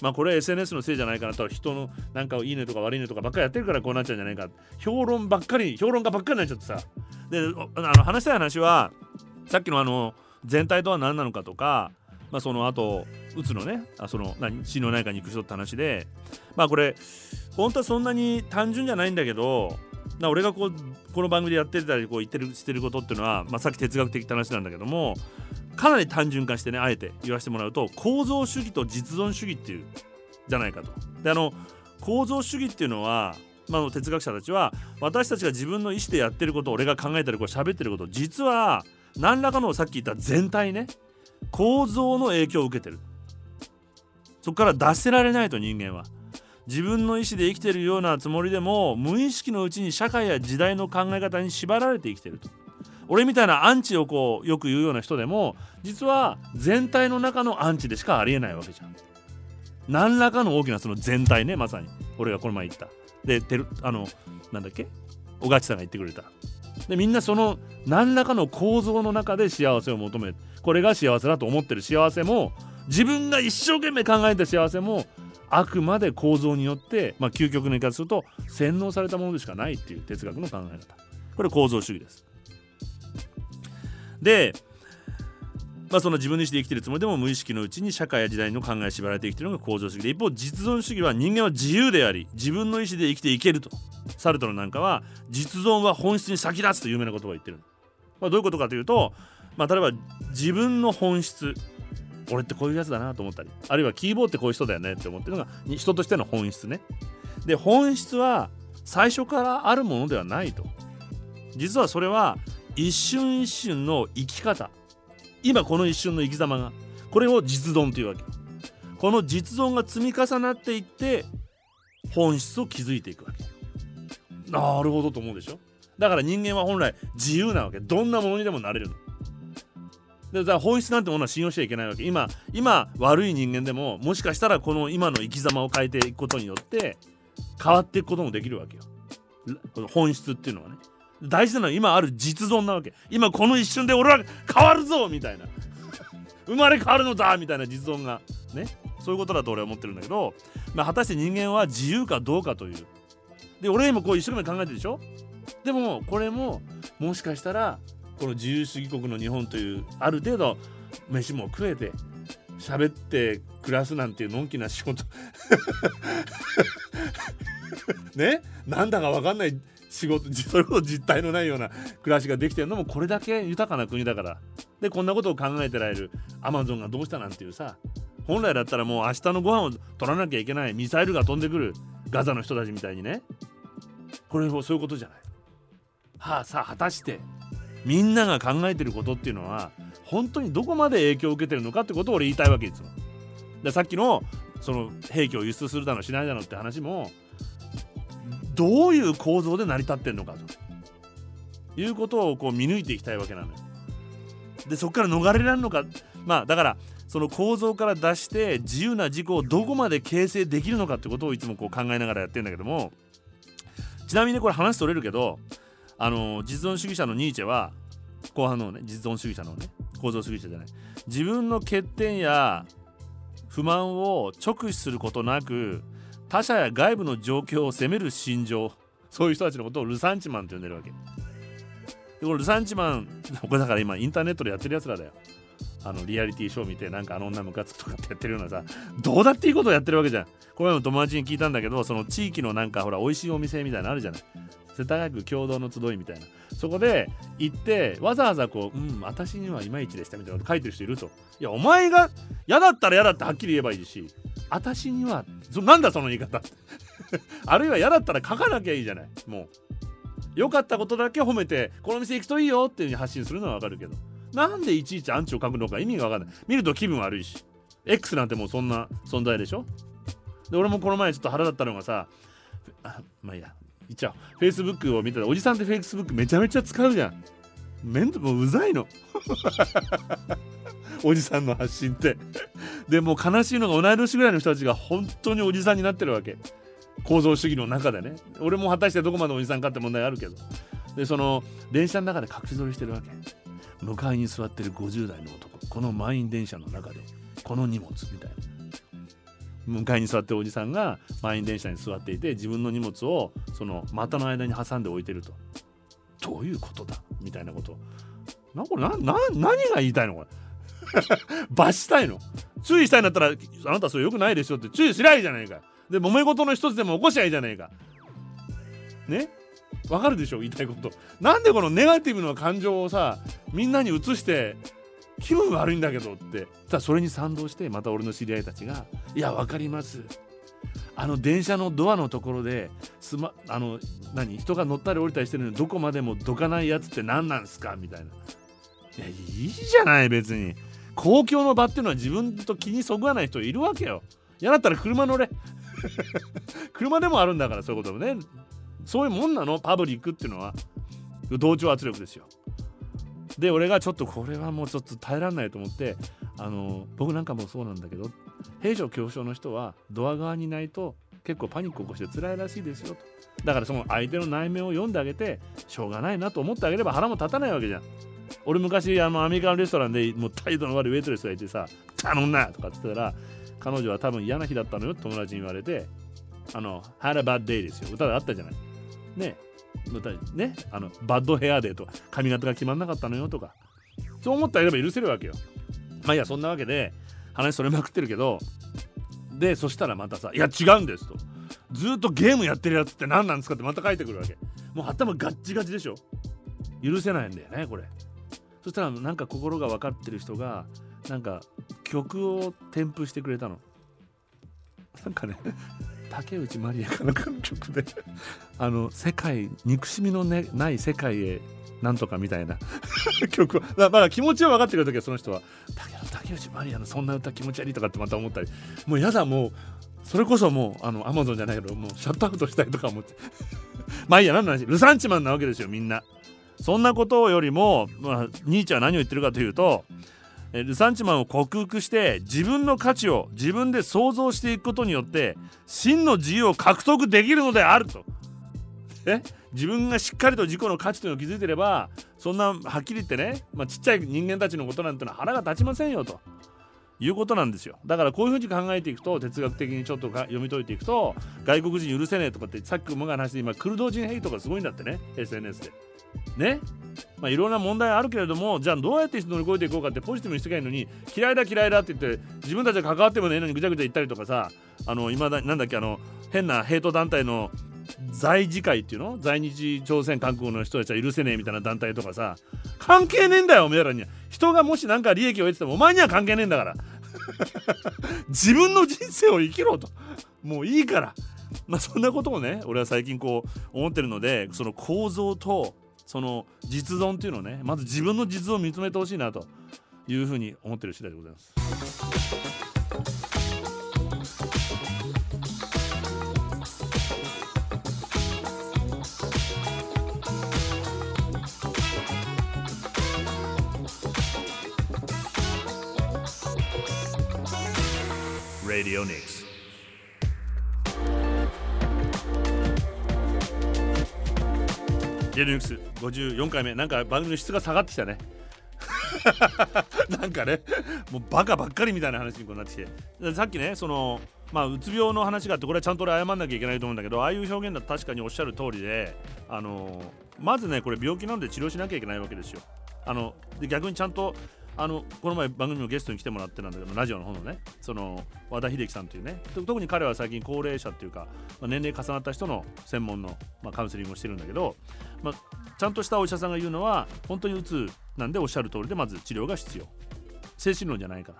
まあこれ SNS のせいじゃないかなと人のなんかいいねとか悪いねとかばっかりやってるからこうなっちゃうんじゃないか。評論ばっかり評論家ばっかりになっちゃってさ。であの話したい話はさっきのあの全体とは何なのかとかまあその後うつのねあその何？心療内科に行く人って話で。まあこれ本当はそんなに単純じゃないんだけどな俺がこうこの番組でやってたりこう言ってるしてることっていうのは、まあ、さっき哲学的って話なんだけどもかなり単純化してねあえて言わせてもらうと構造主義と実存主義っていうじゃないかと。であの構造主義っていうのはまあ、哲学者たちは私たちが自分の意思でやってること俺が考えたりこう喋ってること実は何らかのさっき言った全体ね構造の影響を受けてる。そこから出せられないと人間は。自分の意思で生きてるようなつもりでも無意識のうちに社会や時代の考え方に縛られて生きてると。俺みたいなアンチをこうよく言うような人でも実は全体の中のアンチでしかありえないわけじゃん。何らかの大きなその全体ねまさに。俺がこの前言った。でてるあのなんだっけ？小勝さんが言ってくれた。でみんなその何らかの構造の中で幸せを求めるこれが幸せだと思ってる幸せも自分が一生懸命考えた幸せもあくまで構造によって、まあ、究極の言い方すると洗脳されたものでしかないっていう哲学の考え方。これ構造主義です。で、まあ、その自分の意思で生きてるつもりでも無意識のうちに社会や時代の考え縛られて生きてるのが構造主義で一方実存主義は人間は自由であり自分の意思で生きていけるとサルトルなんかは実存は本質に先立つと有名な言葉を言ってる、まあ、どういうことかというと、まあ、例えば自分の本質俺ってこういうやつだなと思ったりあるいはキーボードってこういう人だよねって思ってるのが人としての本質ね。で本質は最初からあるものではないと。実はそれは一瞬一瞬の生き方。今この一瞬の生き様がこれを実存というわけ。この実存が積み重なっていって本質を築いていくわけ。なるほどと思うでしょ？だから人間は本来自由なわけ。どんなものにでもなれるでだ本質なんてものは信用しちゃいけないわけ。今今悪い人間でももしかしたらこの今の生き様を変えていくことによって変わっていくこともできるわけよ。本質っていうのはね。大事なのは今ある実存なわけ。今この一瞬で俺は変わるぞみたいな。生まれ変わるのだみたいな実存が。ね？そういうことだと俺は思ってるんだけど、まあ、果たして人間は自由かどうかという。で俺今こう一生懸命考えてるでしょ？でもこれももしかしたらこの自由主義国の日本というある程度飯も食えて喋って暮らすなんていうのんきな仕事。ね？なんだか分かんない仕事それこそ実体のないような暮らしができてるのもこれだけ豊かな国だから。でこんなことを考えてられる。アマゾンがどうしたなんていうさ。本来だったらもう明日のご飯を取らなきゃいけない。ミサイルが飛んでくる。ガザの人たちみたいにね。これもそういうことじゃない。はあさあ果たしてみんなが考えてることっていうのは本当にどこまで影響を受けてるのかってことを俺言いたいわけですよ。でさっきのその兵器を輸出するだのしないだのって話もどういう構造で成り立ってんのかと。いうことをこう見抜いていきたいわけなのよ。でそこから逃れられるのか。まあだからその構造から出して自由な自己をどこまで形成できるのかってことをいつもこう考えながらやってるんだけども。ちなみにこれ話取れるけどあの実存主義者のニーチェは後半のね実存主義者のね構造主義者じゃない。自分の欠点や不満を直視することなく他者や外部の状況を責める心情そういう人たちのことをルサンチマンって呼んでるわけ。でこれルサンチマンこれだから今インターネットでやってるやつらだよ。あのリアリティショー見てなんかあの女ムカつくとかってやってるようなさどうだっていいことをやってるわけじゃん。これも友達に聞いたんだけどその地域のなんかほら美味しいお店みたいなのあるじゃない。世田谷区共同の集いみたいな。そこで行ってわざわざこう「うん私にはいまいちでした」みたいなこと書いてる人いると。いやお前が嫌だったら嫌だってはっきり言えばいいし。私にはなんだその言い方。あるいは嫌だったら書かなきゃいいじゃない。もう。良かったことだけ褒めてこの店行くといいよっていうふうに発信するのはわかるけど。なんでいちいちアンチを書くのか意味がわかんない。見ると気分悪いし。X なんてもうそんな存在でしょ。で俺もこの前ちょっと腹立ったのがさあまあいいや。言っちゃう。Facebook を見てたおじさんって Facebook めちゃめちゃ使うじゃん。めんどもううざいの。おじさんの発信って。でも悲しいのが同い年ぐらいの人たちが本当におじさんになってるわけ。構造主義の中でね。俺も果たしてどこまでおじさんかって問題あるけど。でその電車の中で隠し撮りしてるわけ。向かいに座ってる50代の男。この満員電車の中で。この荷物みたいな。向かいに座ってるおじさんが満員電車に座っていて自分の荷物をその股の間に挟んで置いてると。どういうことだ？みたいなこと。なこれなな何が言いたいのこれ？罰したいの。注意したいんだったらあなたそれよくないでしょって注意しないじゃないか。で揉め事の一つでも起こしゃいいじゃないか。ね？わかるでしょ？言いたいこと。なんでこのネガティブな感情をさみんなに移して気分悪いんだけどって。ただそれに賛同してまた俺の知り合いたちが「いや分かります」あの電車のドアのところですまあの何？人が乗ったり降りたりしてるのにどこまでもどかないやつって何なんすか？みたいな。いやいいじゃない別に。公共の場っていうのは自分と気にそぐわない人いるわけよ。嫌だったら車乗れ。車でもあるんだからそういうこともね。そういうもんなの？パブリックっていうのは。同調圧力ですよ。で俺がちょっとこれはもうちょっと耐えられないと思ってあの僕なんかもそうなんだけど平常恐怖症の人はドア側にないと結構パニック起こして辛いらしいですよとだからその相手の内面を読んであげてしょうがないなと思ってあげれば腹も立たないわけじゃん俺昔あのアメリカのレストランでもう態度の悪いウェイトレスがいてさ「頼んな!」とかって言ったら彼女は多分嫌な日だったのよ友達に言われてあの「had a bad day」ですよ。歌であったじゃない。ね。ね。あのバッドヘアデーとか髪型が決まんなかったのよとか。そう思ってあげれば許せるわけよ。まあいやそんなわけで話それまくってるけどでそしたらまたさ「いや違うんです」と「ずっとゲームやってるやつって何なんですか?」ってまた書いてくるわけ。もう頭ガッチガチでしょ。許せないんだよねこれ。そしたらなんか心が分かってる人がなんか曲を添付してくれたの。なんかね竹内まりやかなの曲であの世界憎しみの、ね、ない世界へなんとかみたいな 曲だから気持ちは分かってくる時はその人は竹内まりやのそんな歌気持ち悪いとかってまた思ったりもうやだもうそれこそもうあのアマゾンじゃないけどもうシャットアウトしたいとか思って。まあいいや何の話？ルサンチマンなわけですよみんな。そんなことよりも、まあ、ニーチェは何を言ってるかというとルサンチマンを克服して自分の価値を自分で想像していくことによって真の自由を獲得できるのであると。え？自分がしっかりと自己の価値というのを気づいてればそんなはっきり言ってね、まあ、ちっちゃい人間たちのことなんてのは腹が立ちませんよと。いうことなんですよだからこういうふうに考えていくと哲学的にちょっと読み解いていくと外国人許せねえとかってさっきもが話して今クルド人ヘイトがすごいんだってね SNS で。ね？まあ、いろんな問題あるけれどもじゃあどうやって乗り越えていこうかってポジティブにしていけないのに嫌いだ嫌いだって言って自分たちが関わってもねえのにぐちゃぐちゃ言ったりとかさあの今だなんだっけあの変なヘイト団体の在日会っていうの？在日朝鮮韓国の人たちは許せねえみたいな団体とかさ。関係ねえんだよお前らに。は人がもし何か利益を得ててもお前には関係ねえんだから。自分の人生を生きろと。もういいから。まあそんなことをね俺は最近こう思ってるのでその構造とその実存っていうのをねまず自分の実存を認めてほしいなというふうに思ってる次第でございます。Radio Nix. ゲルニュース54回目なんか番組の質が下がってきたねなんかねもうバカばっかりみたいな話にこうなってきてさっきねそのまあうつ病の話があってこれはちゃんと俺謝んなきゃいけないと思うんだけどああいう表現だと確かにおっしゃる通りであのまずねこれ病気なんで治療しなきゃいけないわけですよあので逆にちゃんとあのこの前番組のゲストに来てもらってなんだけどラジオの方のねその和田秀樹さんというね特に彼は最近高齢者っていうか、まあ、年齢重なった人の専門の、まあ、カウンセリングをしてるんだけど、まあ、ちゃんとしたお医者さんが言うのは本当にうつなんでおっしゃる通りでまず治療が必要。精神論じゃないから。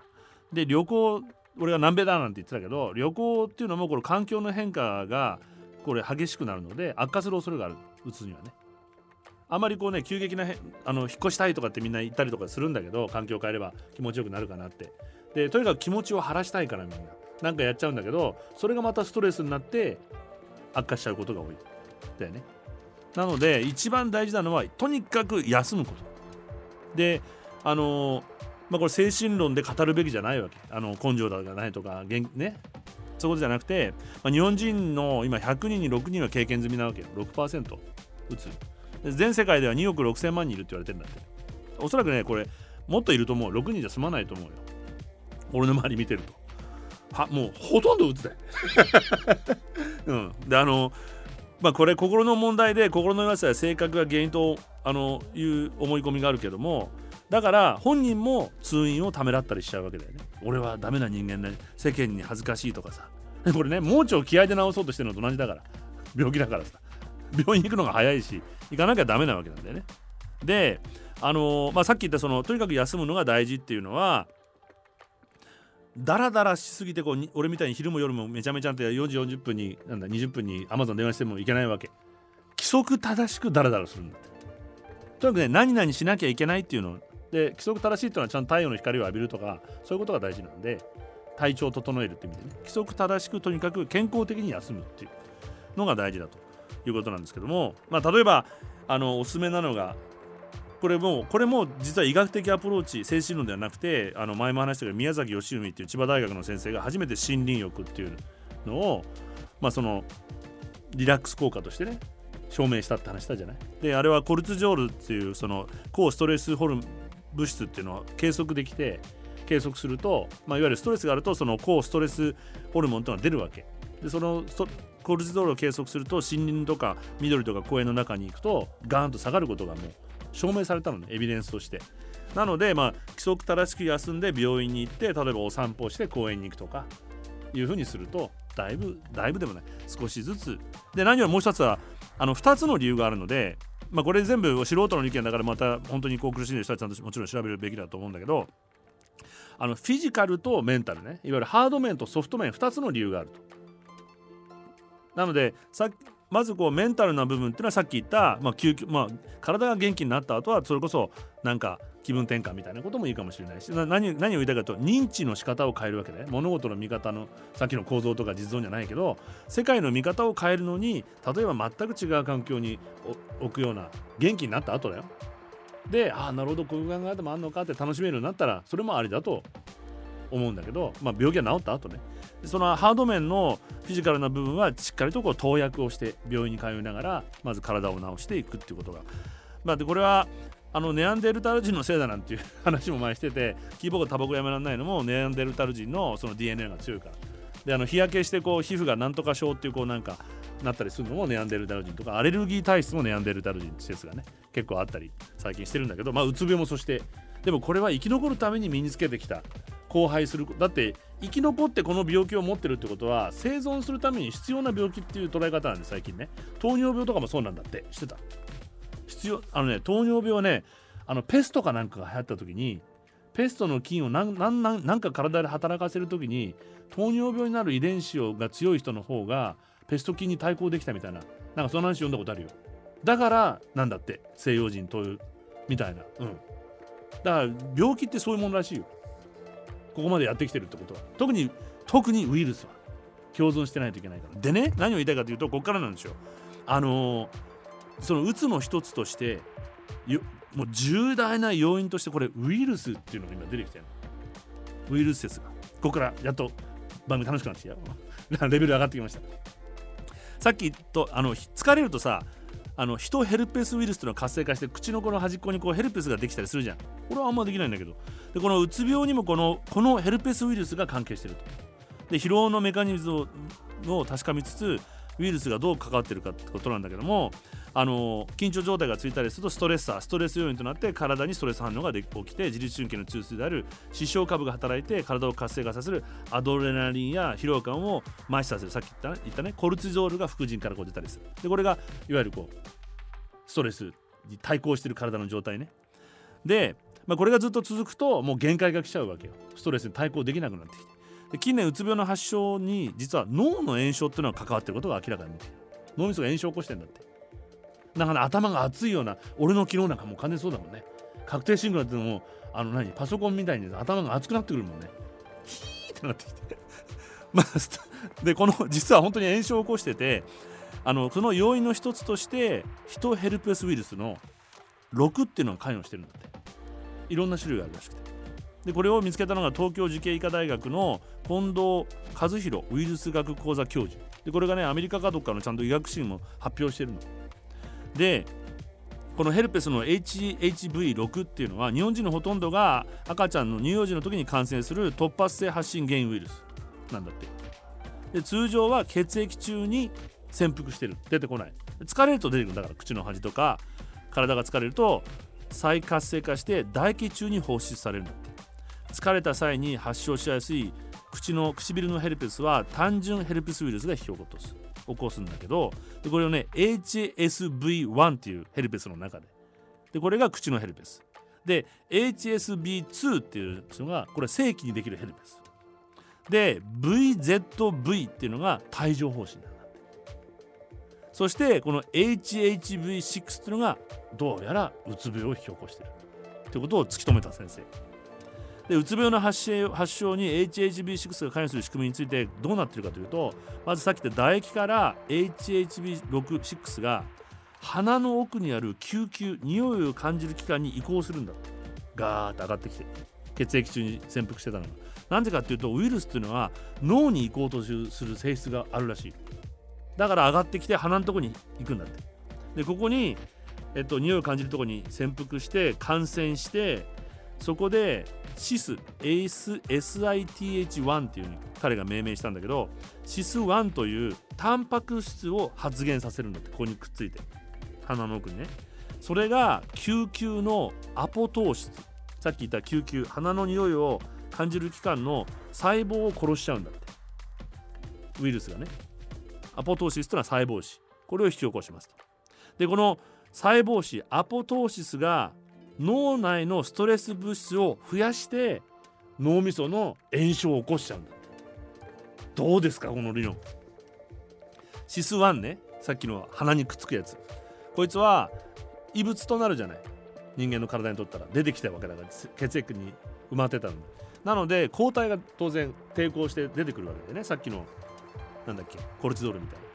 で旅行俺が南米だなんて言ってたけど旅行っていうのもこれ環境の変化がこれ激しくなるので悪化する恐れがある。うつにはね。あまりこうね急激なあの引っ越したいとかってみんな言ったりとかするんだけど環境を変えれば気持ちよくなるかなって。でとにかく気持ちを晴らしたいからみんな。なんかやっちゃうんだけどそれがまたストレスになって悪化しちゃうことが多い。だよね。なので一番大事なのはとにかく休むこと。であのまあこれ精神論で語るべきじゃないわけ。あの根性だがないとかね。そういうことじゃなくて、まあ、日本人の今100人に6人は経験済みなわけよ。6%打つ全世界では2億6000万人いるって言われてるんだって。おそらくねこれもっといると思う。6人じゃ済まないと思うよ。俺の周り見てると。はもうほとんど打つで うん。であのまあこれ心の問題で心の弱さや性格が原因とあのいう思い込みがあるけどもだから本人も通院をためらったりしちゃうわけだよね。俺はダメな人間で世間に恥ずかしいとかさ。これね盲腸を気合で治そうとしてるのと同じだから。病気だからさ。病院行くのが早いし行かなきゃダメなわけなんだよね。で、あの、まあ、さっき言ったそのとにかく休むのが大事っていうのはダラダラしすぎてこう俺みたいに昼も夜もめちゃめちゃって4時40分になんだ20分に Amazon 電話してもいけないわけ。規則正しくダラダラするんだって。とにかくね何々しなきゃいけないっていうの。で規則正しいっていうのはちゃんと太陽の光を浴びるとかそういうことが大事なんで体調を整えるって意味でね。規則正しくとにかく健康的に休むっていうのが大事だと。いうことなんですけども、まあ、例えばあのおすすめなのがこれもこれも実は医学的アプローチ精神論ではなくてあの前も話したけど宮崎義文っていう千葉大学の先生が初めて森林浴っていうのを、まあ、そのリラックス効果としてね証明したって話したじゃない？であれはコルツジョールっていうその抗ストレスホル物質っていうのを計測できて計測すると、まあ、いわゆるストレスがあるとその抗ストレスホルモンというのが出るわけ。でそのコルチゾールを計測すると森林とか緑とか公園の中に行くとガーンと下がることがもう証明されたのねエビデンスとして。なのでまあ規則正しく休んで病院に行って例えばお散歩をして公園に行くとかいうふうにするとだいぶだいぶでもない。少しずつ。で何よりもう一つはあの2つの理由があるのでまあこれ全部素人の意見だからまた本当にこう苦しんでる人はちゃんともちろん調べるべきだと思うんだけどあのフィジカルとメンタルね。いわゆるハード面とソフト面2つの理由があると。なのでさまずこうメンタルな部分っていうのはさっき言った、まあ、急まあ、体が元気になった後はそれこそなんか気分転換みたいなこともいいかもしれないし何何を言いたいかと認知の仕方を変えるわけで物事の見方のさっきの構造とか実像じゃないけど世界の見方を変えるのに例えば全く違う環境に置くような元気になった後だよ。でああなるほどこういう考え方もあんのかって楽しめるようになったらそれもありだと思うんだけど、まあ、病気が治った後ね。そのハード面のフィジカルな部分はしっかりとこう投薬をして病院に通いながらまず体を治していくっていうことが、まあ、でこれはあのネアンデルタル人のせいだなんていう 話も前しててキーボードタバコやめられないのもネアンデルタル人のその DNA が強いから。であの日焼けしてこう皮膚がなんとか症っていうこうなんかなったりするのもネアンデルタル人とかアレルギー体質もネアンデルタル人って説がね結構あったり最近してるんだけどまあうつ病もそして。でもこれは生き残るために身につけてきた。荒廃する。だって生き残ってこの病気を持ってるってことは生存するために必要な病気っていう捉え方なんで最近ね。糖尿病とかもそうなんだって。してた？必要あのね糖尿病はねあのペストかなんかが流行った時にペストの菌を何何何なんか体で働かせる時に糖尿病になる遺伝子が強い人の方がペスト菌に対抗できたみたいななんかその話読んだことあるよ。だからなんだって西洋人というみたいな。うん。だから病気ってそういうものらしいよ。ここまでやってきてるってことは。特に特にウイルスは。共存してないといけないから。でね何を言いたいかというとここからなんですよ。あのー、そのうつの一つとしてもう重大な要因としてこれウイルスっていうのが今出てきてるウイルス説が。ここからやっと番組楽しくなってきた レベル上がってきました。さっきとあの疲れるとさあの人ヘルペスウイルスというのは活性化して口のこの端っこにこうヘルペスができたりするじゃん。これはあんまできないんだけど。でこのうつ病にもこのこのヘルペスウイルスが関係してると。で疲労のメカニズムを確かめつつウイルスがどう関わってるかってことなんだけどもあの緊張状態がついたりするとストレッサーストレス要因となって体にストレス反応が起きて自律神経の中枢である視床下部が働いて体を活性化させるアドレナリンや疲労感を麻痺させるさっき言った言ったねコルチゾールが副腎からこう出たりする。でこれがいわゆるこうストレスに対抗している体の状態ね。で、まあ、これがずっと続くともう限界が来ちゃうわけよ。ストレスに対抗できなくなってきて。で近年うつ病の発症に実は脳の炎症っていうのが関わってることが明らかになって脳みそが炎症を起こしてるんだって。だから、ね、頭が熱いような俺の昨日なんかもう完全そうだもんね。確定申告っていうのもあの何パソコンみたいに頭が熱くなってくるもんね。ヒーってなってきて。まあでこの実は本当に炎症を起こしててあのその要因の一つとしてヒトヘルペスウイルスの6っていうのが関与してるんだって。いろんな種類があるらしくて。でこれを見つけたのが東京慈恵医科大学の近藤和弘ウイルス学講座教授。でこれがねアメリカかどっかのちゃんと医学誌も発表してるの。でこのヘルペスの HHV6 っていうのは日本人のほとんどが赤ちゃんの乳幼児の時に感染する突発性発疹原因ウイルスなんだって。で通常は血液中に潜伏してる。出てこない。疲れると出てくる。だから口の端とか体が疲れると再活性化して唾液中に放出されるんだって。疲れた際に発症しやすい口の唇のヘルペスは単純ヘルペスウイルスが引き起こす起こすんだけどでこれをね HSV1 っていうヘルペスの中で。でこれが口のヘルペス。で HSB2 っていうのがこれ正規にできるヘルペス。で VZV っていうのが帯状疱疹だ。そしてこの HHV6 っていうのがどうやらうつ病を引き起こしてる。ということを突き止めた先生。でうつ病の発症発症に HHV6 が関与する仕組みについてどうなってるかというとまずさっき言った唾液から HHV6 が鼻の奥にある救急匂いを感じる器官に移行するんだガーッと上がってきて血液中に潜伏してたのが。なんでかっていうとウイルスっていうのは脳に移行とする性質があるらしい。だから上がってきて鼻のとこに行くんだって。でここにえっと匂いを感じるとこに潜伏して感染してそこでシス SITH1 っていうに彼が命名したんだけどシス1というタンパク質を発現させるんだってここにくっついて。鼻の奥にね。それが救急のアポトーシスさっき言った救急鼻の匂いを感じる器官の細胞を殺しちゃうんだって。ウイルスがね。アポトーシスというのは細胞死。これを引き起こしますと。でこの細胞死アポトーシスが脳内のストレス物質を増やして脳みその炎症を起こしちゃうんだって。どうですかこの理論。シス1ね。さっきの鼻にくっつくやつ。こいつは異物となるじゃない。人間の体にとったら。出てきたわけだから血液に埋まってたのなので抗体が当然抵抗して出てくるわけでね。さっきのなんだっけコルチゾールみたいな。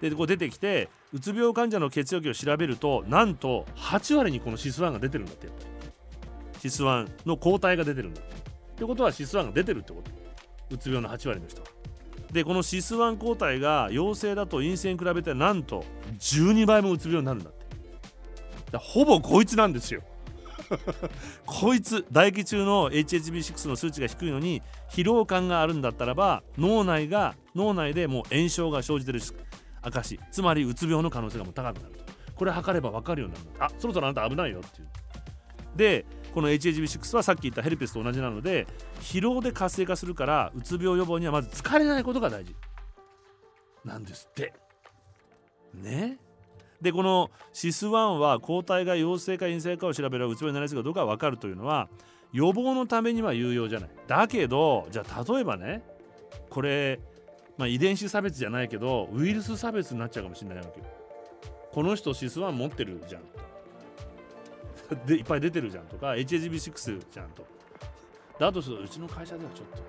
でこう出てきてうつ病患者の血液を調べるとなんと8割にこのシス1が出てるんだって。シス1の抗体が出てるんだって。ってことはシス1が出てるってこと。うつ病の8割の人でこのシス1抗体が陽性だと陰性に比べてなんと12倍もうつ病になるんだって。ほぼこいつなんですよ。こいつ唾液中の HHB6 の数値が低いのに疲労感があるんだったらば脳内が脳内でもう炎症が生じてる証つまりうつ病の可能性がもう高くなると。これ測れば分かるようになるあそろそろあなた危ないよっていう。でこの HHB6 はさっき言ったヘルペスと同じなので疲労で活性化するからうつ病予防にはまず疲れないことが大事。なんですって。ね？でこの SIS1 は抗体が陽性か陰性かを調べればうつ病になりやすいかどうか分かるというのは予防のためには有用じゃない。だけどじゃあ例えばねこれまあ、遺伝子差別じゃないけどウイルス差別になっちゃうかもしれないわけよ。この人シス1持ってるじゃんでいっぱい出てるじゃんとか HHB6 じゃんと。だとするとうちの会社ではちょっと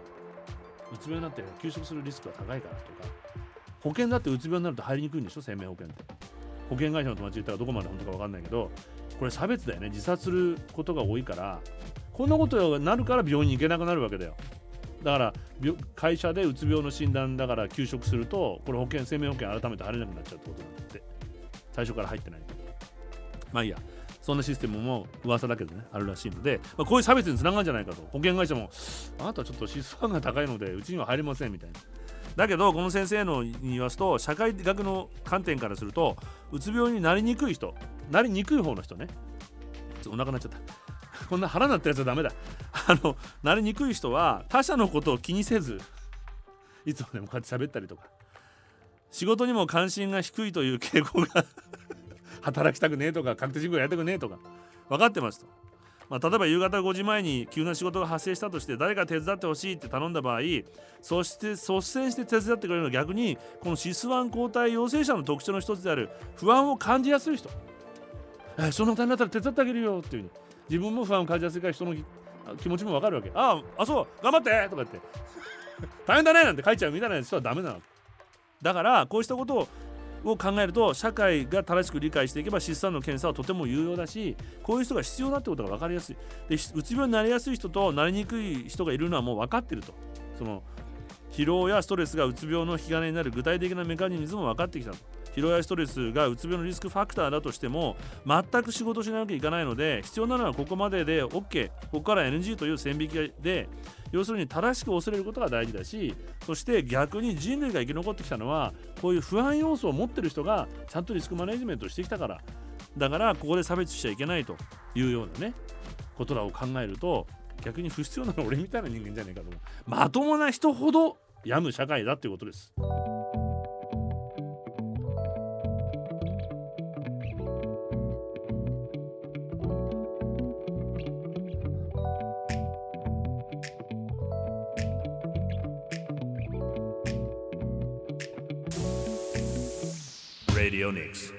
うつ病になって休職するリスクが高いからとか。保険だってうつ病になると入りにくいんでしょ？生命保険って。保険会社の友達言ったらどこまで本当か分かんないけどこれ差別だよね。自殺することが多いからこんなことになるから病院に行けなくなるわけだよ。だから会社でうつ病の診断だから休職するとこれ保険生命保険改めて入れなくなっちゃうってことになって最初から入ってない。まあいいや。そんなシステムも噂だけどねあるらしいので、まあ、こういう差別につながるんじゃないかと。保険会社もあなたはちょっと指数が高いのでうちには入れませんみたいな。だけどこの先生のに言わすと社会学の観点からするとうつ病になりにくい人なりにくい方の人ね。お腹なっちゃった。こんな腹なったやつはダメだ。あの慣れにくい人は他者のことを気にせずいつもでもこうやって喋ったりとか。仕事にも関心が低いという傾向が 働きたくねえとか確定申告やりたくねえとか分かってますと、まあ、例えば夕方5時前に急な仕事が発生したとして誰か手伝ってほしいって頼んだ場合そして率先して手伝ってくれるのは逆にこのシスワン抗体陽性者の特徴の一つである不安を感じやすい人。えそんなことになったら手伝ってあげるよっていう自分も不安を感じやすいから人の気持ちもわかるわけ。ああそう頑張ってとか言って。大変だねなんて書いちゃうみたいな人はダメなの。だからこうしたことを考えると社会が正しく理解していけば出産の検査はとても有用だしこういう人が必要だってことが分かりやすい。でうつ病になりやすい人となりにくい人がいるのはもう分かってると。その疲労やストレスがうつ病の引き金になる具体的なメカニズムも分かってきたと疲労やストレスがうつ病のリスクファクターだとしても全く仕事しなきゃいかないので必要なのはここまでで OK ここから NG という線引きで要するに正しく恐れることが大事だしそして逆に人類が生き残ってきたのはこういう不安要素を持ってる人がちゃんとリスクマネジメントしてきたからだからここで差別しちゃいけないというようなねことらを考えると逆に不必要なのは俺みたいな人間じゃねえかとまともな人ほど病む社会だっていうことです。Radio Nix.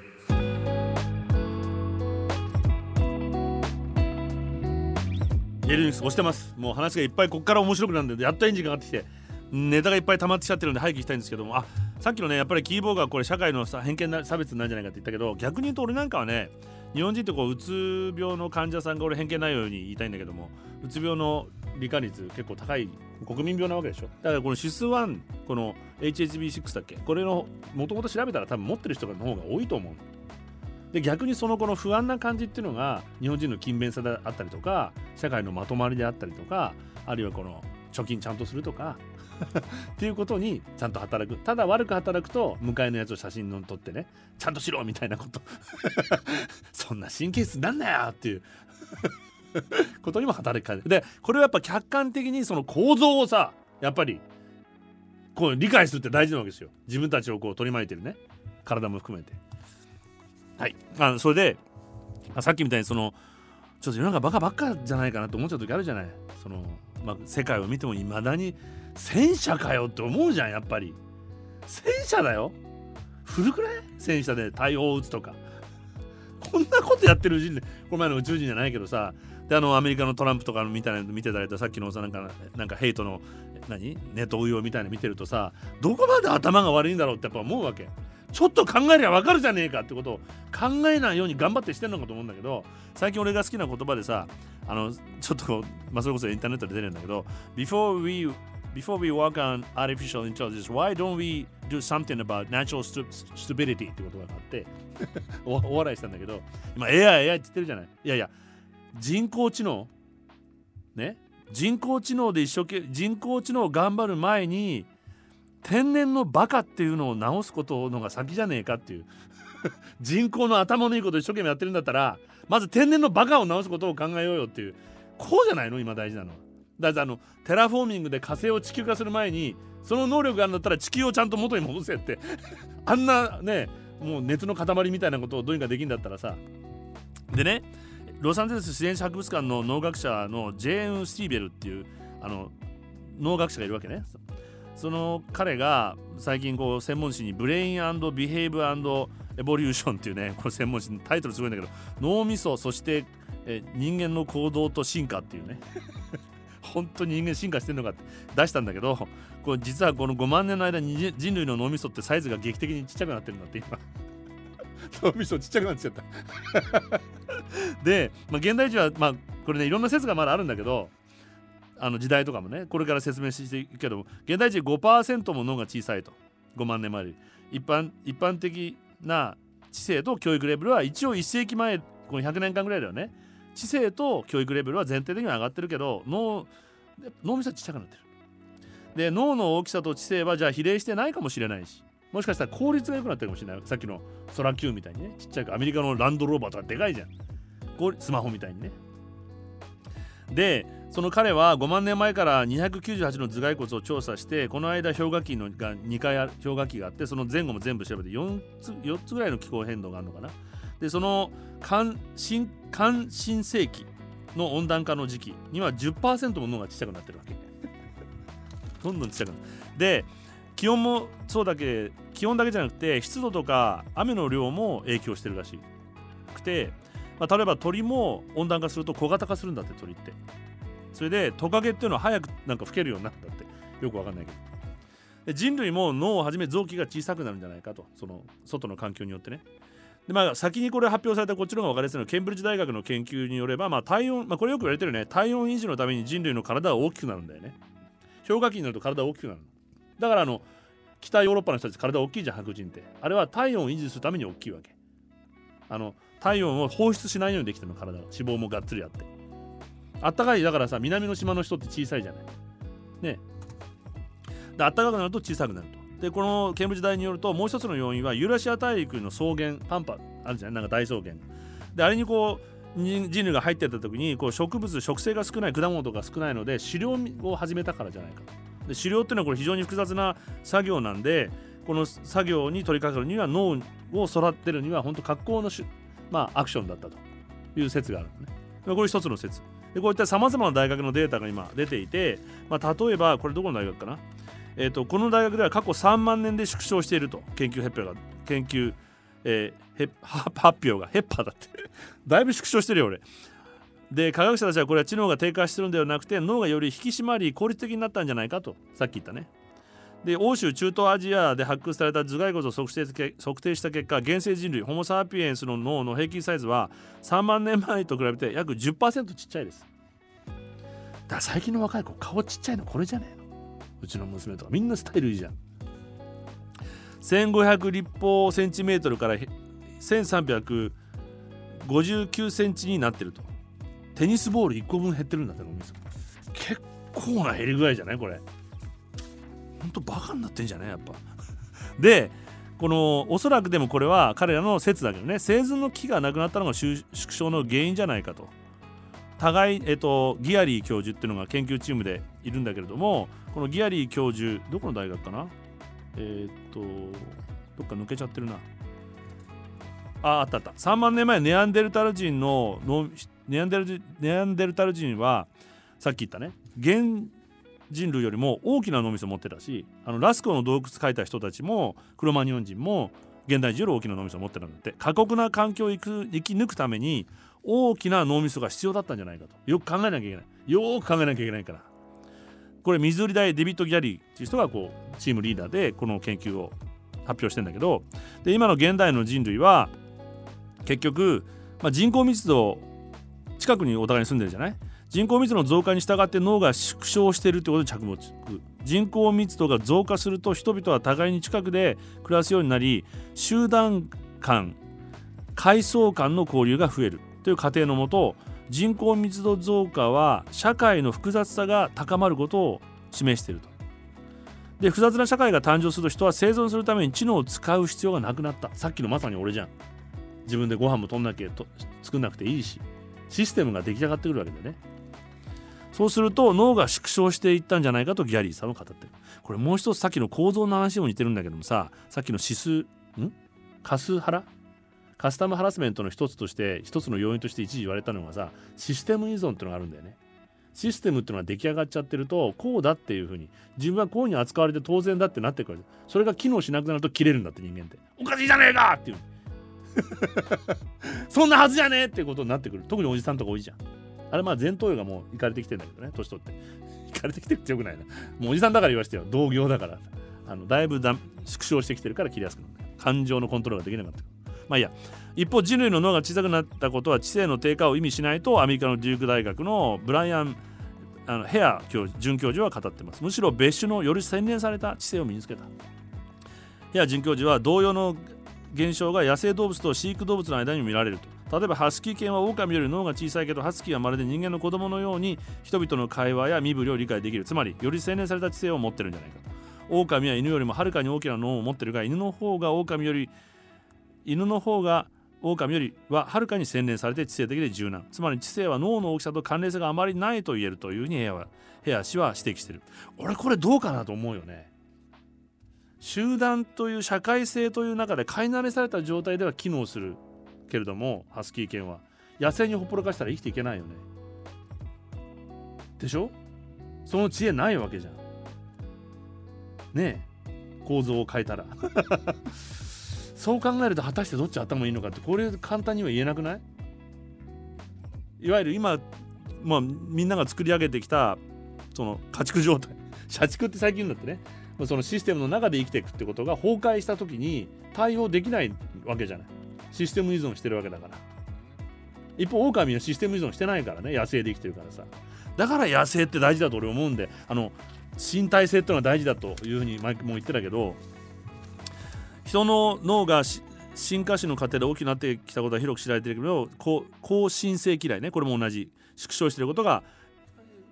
エルニス押してますもう話がいっぱいこっから面白くなるんでやっとエンジンが上がってきてネタがいっぱい溜まってきちゃってるんで早く行きたいんですけどもあさっきのねやっぱりキーボードがこれ社会のさ偏見な差別なんじゃないかって言ったけど逆に言うと俺なんかはね日本人ってこううつ病の患者さんが俺偏見ないように言いたいんだけどもうつ病の罹患率結構高い国民病なわけでしょ。だからこのシス1この HHB6 だっけ？これのもともと調べたら多分持ってる人の方が多いと思うで逆にそのこの不安な感じっていうのが日本人の勤勉さであったりとか社会のまとまりであったりとかあるいはこの貯金ちゃんとするとか っていうことにちゃんと働く。ただ悪く働くと向かいのやつを写真の撮ってねちゃんとしろみたいなこと。そんな神経質なんだよっていう。ことにも働きかけでこれはやっぱ客観的にその構造をさやっぱりこう理解するって大事なわけですよ。自分たちをこう取り巻いてるね。体も含めて。はい。あそれであさっきみたいにそのちょっと世の中バカばっかじゃないかなと思っちゃう時あるじゃない。その、まあ、世界を見てもいまだに戦車かよって思うじゃんやっぱり。戦車だよ。古くない？戦車で大砲を撃つとか。こんなことやってる人類この前の宇宙人じゃないけどさであのアメリカのトランプとかの見た見てたりとさっきのさなんかなんかヘイトの何？ネット運用みたいな見てるとさどこまで頭が悪いんだろうってやっぱ思うわけ。ちょっと考えりゃわかるじゃねえかってことを考えないように頑張ってしてんのかと思うんだけど最近俺が好きな言葉でさあのちょっと、まあ、それこそインターネットで出るんだけど Before we before we work on artificial intelligence, why don't we do something about natural stupidity? ってことがあって大笑いしたんだけど今 AI, AI って言ってるじゃない？いやいや人工知能？ね？人工知能で一生懸命人工知能を頑張る前に天然のバカっていうのを直すことのが先じゃねえかっていう。人工の頭のいいこと一生懸命やってるんだったらまず天然のバカを直すことを考えようよっていう。こうじゃないの？今大事なのは。だってあのテラフォーミングで火星を地球化する前にその能力があるんだったら地球をちゃんと元に戻せって。あんなねもう熱の塊みたいなことをどうにかできんだったらさ。でねロサンゼルス自然史博物館の脳学者のジェーン・スティーベルっていうあの脳学者がいるわけね。その彼が最近こう専門誌にブレインビヘイブエボリューションっていうね これ専門誌のタイトルすごいんだけど脳みそそしてえ人間の行動と進化っていうね。本当に人間進化してるのかって出したんだけどこれ実はこの5万年の間に人類の脳みそってサイズが劇的にちっちゃくなってるんだって今。脳みそちっちゃくなっちゃった。で、まあ、現代人はまあこれねいろんな説がまだあるんだけどあの時代とかもねこれから説明していくけども現代人5%も脳が小さいと。5万年前より一般一般的な知性と教育レベルは一応1世紀前この100年間ぐらいだよね。知性と教育レベルは前提的には上がってるけど脳脳みそはちっちゃくなってる。で脳の大きさと知性はじゃあ比例してないかもしれないし。もしかしたら効率が良くなってるかもしれない。さっきのソラ Q みたいにね。ちっちゃいアメリカのランドローバーとかでかいじゃん。スマホみたいにね。でその彼は5万年前から298の頭蓋骨を調査してこの間氷河期のが2回氷河期があってその前後も全部調べて 4, つ4つぐらいの気候変動があるのかな。でその関新関新世紀の温暖化の時期には10%も脳がちっちゃくなってるわけ。どんどんちっちゃくなる。で気温もそうだけ気温だけじゃなくて湿度とか雨の量も影響してるらしくて、まあ、例えば鳥も温暖化すると小型化するんだって鳥って。それでトカゲっていうのは早くなんか吹けるようになったってよくわかんないけど。で人類も脳をはじめ臓器が小さくなるんじゃないかとその外の環境によってね。でまあ、先にこれ発表されたこっちの方が分かりやすいのはケンブリッジ大学の研究によれば、まあ、体温、まあ、これよく言われてるね。体温維持のために人類の体は大きくなるんだよね。氷河期になると体は大きくなるだからあの北ヨーロッパの人たち体大きいじゃん白人って。あれは体温を維持するために大きいわけ。あの体温を放出しないようにできてるの体が脂肪もがっつりあって。あったかいだからさ南の島の人って小さいじゃない。ね。であったかくなると小さくなると。でこのケンブリッジ大によるともう一つの要因はユーラシア大陸の草原パンパあるじゃない。なんか大草原。であれにこう人類が入ってった時にこう植物植生が少ない果物とか少ないので狩猟を始めたからじゃないかと。で狩猟っていうのはこれ非常に複雑な作業なんでこの作業に取り掛かるには脳を育てるには本当格好のし、まあ、アクションだったという説があるのね。これ一つの説。でこういったさまざまな大学のデータが今出ていて、まあ、例えばこれどこの大学かな？えーと、この大学では過去3万年で縮小していると研究発表が研究、えー、発表がヘッパーだって。だいぶ縮小してるよ俺。で科学者たちはこれは知能が低下してるんではなくて脳がより引き締まり効率的になったんじゃないかとさっき言ったね。で欧州中東アジアで発掘された頭蓋骨を測定測定した結果現世人類ホモ・サピエンスの脳の平均サイズは3万年前と比べて約10%ちっちゃいです。だから最近の若い子顔ちっちゃいのこれじゃねえの？うちの娘とかみんなスタイルいいじゃん。1500立方センチメートルから1359センチになってると。テニスボール1個分減ってるんだって結構な減り具合じゃないこれ。ほんとバカになってんじゃねやっぱ。でこのおそらくでもこれは彼らの説だけどね。生存の木がなくなったのが縮小の原因じゃないかと。互い、えっと、ギアリー教授っていうのが研究チームでいるんだけれどもこのギアリー教授どこの大学かな？えー、っとどっか抜けちゃってるな。ああったあった。3万年前ネアンデルタル人のネアンデルネアンデルタル人はさっき言ったね現人類よりも大きな脳みそを持ってたしあのラスコの洞窟描いた人たちもクロマニオン人も現代人より大きな脳みそを持ってるんだって。過酷な環境を生く生き抜くために大きな脳みそが必要だったんじゃないかと。よく考えなきゃいけない。よく考えなきゃいけないから。これミズーリ大デビッド・ギャリーっていう人がこうチームリーダーでこの研究を発表してんだけどで今の現代の人類は結局、まあ、人口密度近くにお互いに住んでるじゃない？人口密度の増加に従って脳が縮小しているってことに着目。人口密度が増加すると人々は互いに近くで暮らすようになり集団間階層間の交流が増えるという過程のもと人口密度増加は社会の複雑さが高まることを示していると。で複雑な社会が誕生すると人は生存するために知能を使う必要がなくなった。さっきのまさに俺じゃん。自分でご飯も取んなきゃと作んなくていいし。システムが出来上がってくるわけでね。そうすると脳が縮小していったんじゃないかとギャリーさんは語ってる。これもう一つさっきの構造の話にも似てるんだけどもささっきの指数ん？カスハラカスタムハラスメントの一つとして一つの要因として一時言われたのがさシステム依存っていうのがあるんだよね。システムっていうのが出来上がっちゃってるとこうだっていうふうに自分はこういうふうに扱われて当然だってなってくるそれが機能しなくなると切れるんだって人間って。おかしいじゃねえかっていう。そんなはずじゃねえってことになってくる。特におじさんとか多いじゃん。あれまあ前頭葉がもういかれてきてんだけどね。年取って。いかれてきてるってよくないな。もうおじさんだから言わせてよ。同業だからあのだいぶだ縮小してきてるから切りやすくなる感情のコントロールができなかったまあいいや。一方人類の脳が小さくなったことは知性の低下を意味しないとアメリカのデューク大学のブライアンあのヘア教准教授は語ってます。むしろ別種のより洗練された知性を身につけた。ヘア准教授は同様の現象が野生動物と飼育動物の間にも見られると。例えばハスキー犬は狼より脳が小さいけどハスキーはまるで人間の子供のように人々の会話や身振りを理解できる。つまりより洗練された知性を持ってるんじゃないかと。狼は犬よりもはるかに大きな脳を持ってるが犬の方が狼より犬の方が狼よりははるかに洗練されて知性的で柔軟。つまり知性は脳の大きさと関連性があまりないと言えるというふうにヘアはヘア氏は指摘してる。俺これどうかなと思うよね。集団という社会性という中で飼い慣れされた状態では機能するけれどもハスキー犬は。野生にほっぽらかしたら生きていけないよね。でしょ？その知恵ないわけじゃん。ねえ。構造を変えたら。そう考えると果たしてどっち頭いいのかってこれ簡単には言えなくない？いわゆる今、まあ、みんなが作り上げてきたその家畜状態。社畜って最近言うんだってね。そのシステムの中で生きていくってことが崩壊した時に対応できないわけじゃない。システム依存してるわけだから。一方狼はシステム依存してないからね。野生で生きてるからさ。だから野生って大事だと俺思うんであの身体性っていうのは大事だというふうに前も言ってたけど人の脳が進化史の過程で大きくなってきたことは広く知られてるけど高進性嫌いね。これも同じ。縮小してることが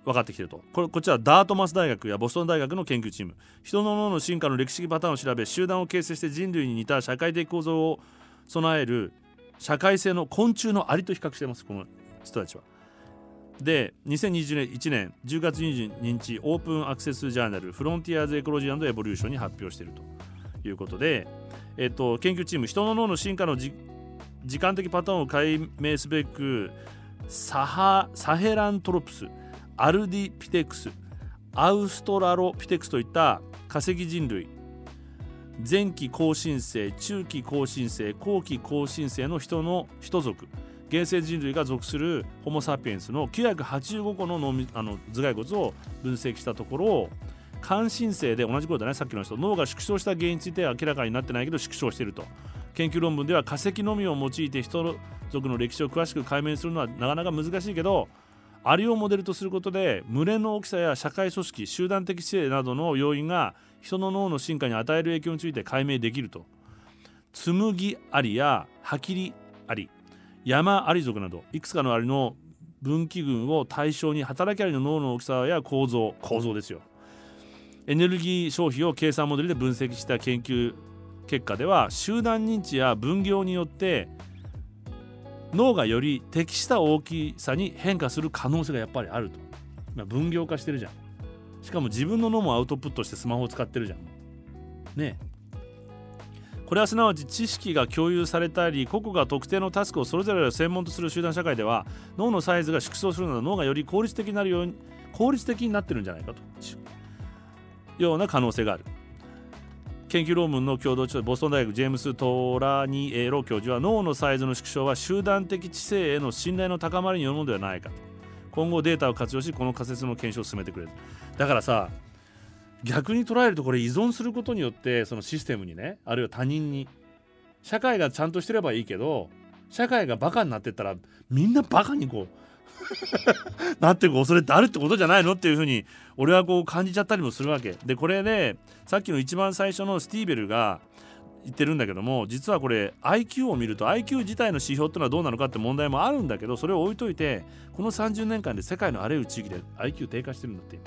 分かってきてると。これこちらダートマス大学やボストン大学の研究チーム。人の脳の進化の歴史的パターンを調べ集団を形成して人類に似た社会的構造を備える社会性の昆虫のアリと比較していますこの人たちは。で2021年10月22日オープンアクセスジャーナルフロンティアーズ・エコロジーエボリューションに発表していると。いうことでえっと、研究チーム人の脳の進化の時間的パターンを解明すべくサハサヘラントロプス。アルディピテクスアウストラロピテクスといった化石人類。前期更新生中期更新生後期更新生の人の人族。現世人類が属するホモ・サピエンスの985個の脳あの頭蓋骨を分析したところ感心性で同じことだね。さっきの人。脳が縮小した原因については明らかになってないけど縮小していると。研究論文では化石のみを用いて人族の歴史を詳しく解明するのはなかなか難しいけどアリをモデルとすることで群れの大きさや社会組織集団的姿勢などの要因が人の脳の進化に与える影響について解明できると。紬アリやハキリアリ山アリ族などいくつかのアリの分岐群を対象に働きアリの脳の大きさや構造構造ですよ。エネルギー消費を計算モデルで分析した研究結果では集団認知や分業によって脳がより適した大きさに変化する可能性がやっぱりあると、ま、分業化してるじゃん。しかも自分の脳もアウトプットしてスマホを使ってるじゃん。ねこれはすなわち知識が共有されたり個々が特定のタスクをそれぞれ専門とする集団社会では脳のサイズが縮小するなど脳がより効率的になるように効率的になってるんじゃないかとような可能性がある。研究論文の共同著ボストン大学ジェームス・トラニエロ教授は脳のサイズの縮小は集団的知性への信頼の高まりによるものではないかと。今後データを活用しこの仮説の検証を進めてくれる。だからさ逆に捉えるとこれ依存することによってそのシステムにねあるいは他人に社会がちゃんとしてればいいけど社会がバカになってったらみんなバカにこう なっていく恐れってあるってことじゃないのっていうふうに俺はこう感じちゃったりもするわけ。でこれねさっきの一番最初のスティーベルが言ってるんだけども実はこれ IQ を見ると IQ 自体の指標ってのはどうなのかって問題もあるんだけどそれを置いといてこの30年間で世界のあらゆる地域で IQ 低下してるんだって。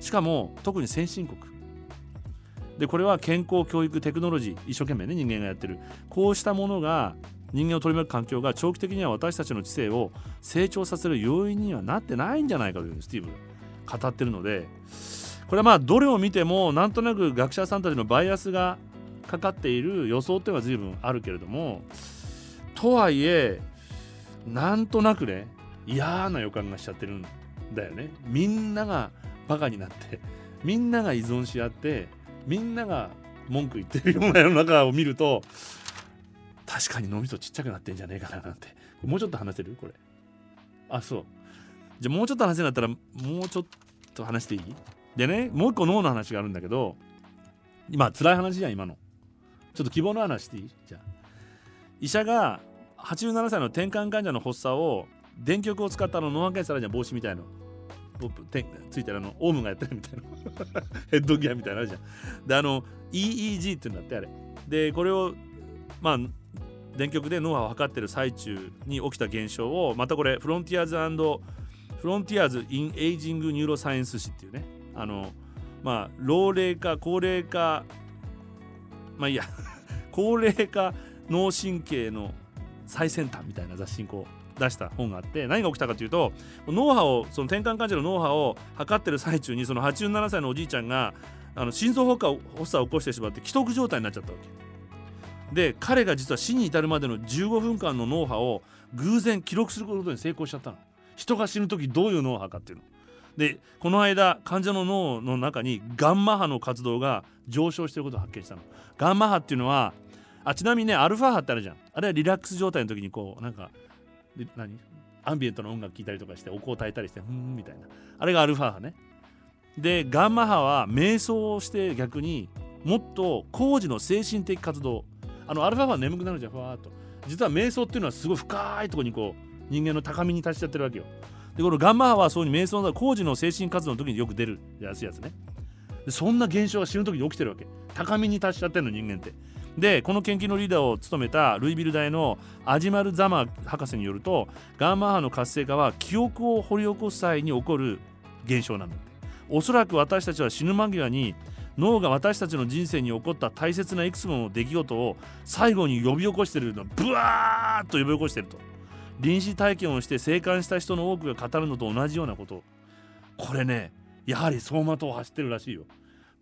しかも特に先進国。でこれは健康教育テクノロジー一生懸命ね人間がやってる。こうしたものが人間を取り巻く環境が長期的には私たちの知性を成長させる要因にはなってないんじゃないかというスティーブ語ってるのでこれはまあどれを見てもなんとなく学者さんたちのバイアスがかかっている予想っていうのは随分あるけれどもとはいえなんとなくね嫌な予感がしちゃってるんだよね。みんながバカになってみんなが依存し合ってみんなが文句言ってるような世の中を見ると確かに脳みそちっちゃくなってんじゃねえかななんて。もうちょっと話せる？これ。あそう。じゃあもうちょっと話せるんだったらもうちょっと話していい？でねもう一個脳の話があるんだけど今辛い話じゃん今の。ちょっと希望の話していい？じゃあ。医者が87歳のてんかん患者の発作を電極を使ったの脳波検査じゃん帽子みたいの。ついてるあのオウムがやってるみたいな ヘッドギアみたいなのあるじゃん。であの EEG っていうんだってあれ。でこれをまあ電極で脳波を測ってる最中に起きた現象をまたこれ Frontiers Frontiers in Aging Neuroscience 誌っていうねあのまあ老齢化高齢化まあいいや 高齢化脳神経の最先端みたいな雑誌にこう出した本があって何が起きたかというと脳波をその転換患者の脳波を測ってる最中にその87歳のおじいちゃんがあの心臓発作を起こしてしまって既得状態になっちゃったわけ。で彼が実は死に至るまでの15分間の脳波を偶然記録することに成功しちゃったの。人が死ぬ時どういう脳波かっていうの。でこの間患者の脳の中にガンマ波の活動が上昇していることを発見したの。ガンマ波っていうのはあちなみにねアルファ波ってあるじゃん。あれはリラックス状態の時にこうなんか何？アンビエントの音楽聴いたりとかしてお香を焚いたりしてふんみたいな。あれがアルファ波ね。でガンマ波は瞑想をして逆にもっと工事の精神的活動あのアルファ波は眠くなるじゃんふわーっと。実は瞑想っていうのはすごい深いところにこう人間の高みに達しちゃってるわけよ。でこのガンマ波はそういう瞑想の工事の精神活動の時によく出るやつやつね。でそんな現象が死ぬ時に起きてるわけ。高みに達しちゃってるの人間って。でこの研究のリーダーを務めたルイビル大のアジマル・ザマ博士によるとガンマ波の活性化は記憶を掘り起こす際に起こる現象なんだって。おそらく私たちは死ぬ間際に脳が私たちの人生に起こった大切ないくつもの出来事を最後に呼び起こしてるのブワーッと呼び起こしてると。臨死体験をして生還した人の多くが語るのと同じようなこと。これねやはり走馬灯を走ってるらしいよ。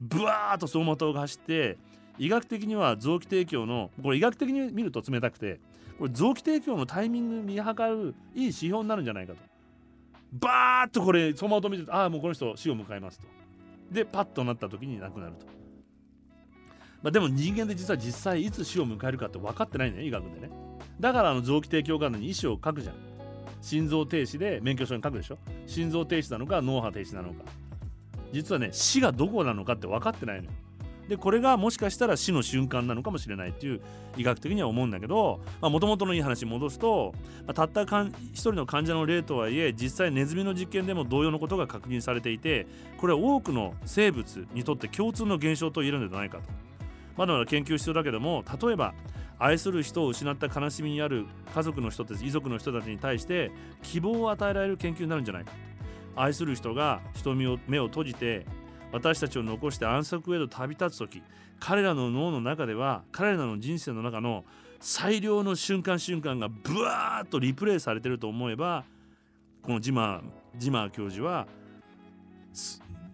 ブワーッと走馬灯が走って医学的には臓器提供のこれ医学的に見ると冷たくてこれ臓器提供のタイミング見計るいい指標になるんじゃないかと。バーッとこれ走馬灯見てるとああもうこの人死を迎えますと。でパッとなった時に亡くなると、まあ、でも人間で実は実際いつ死を迎えるかって分かってないね医学でね。だからあの臓器提供管理に意思を書くじゃん。心臓停止で免許証に書くでしょ。心臓停止なのか脳波停止なのか。実はね死がどこなのかって分かってないのよ。でこれがもしかしたら死の瞬間なのかもしれないっていう医学的には思うんだけどもともとのいい話に戻すと、まあ、たった一人の患者の例とはいえ実際ネズミの実験でも同様のことが確認されていてこれは多くの生物にとって共通の現象と言えるのではないかと。まだまだ研究必要だけども例えば愛する人を失った悲しみにある家族の人たち遺族の人たちに対して希望を与えられる研究になるんじゃないか。愛する人が瞳を目を閉じて私たちを残して安息へと旅立つ時彼らの脳の中では彼らの人生の中の最良の瞬間瞬間がブワーッとリプレイされてると思えばこのジマジマー教授は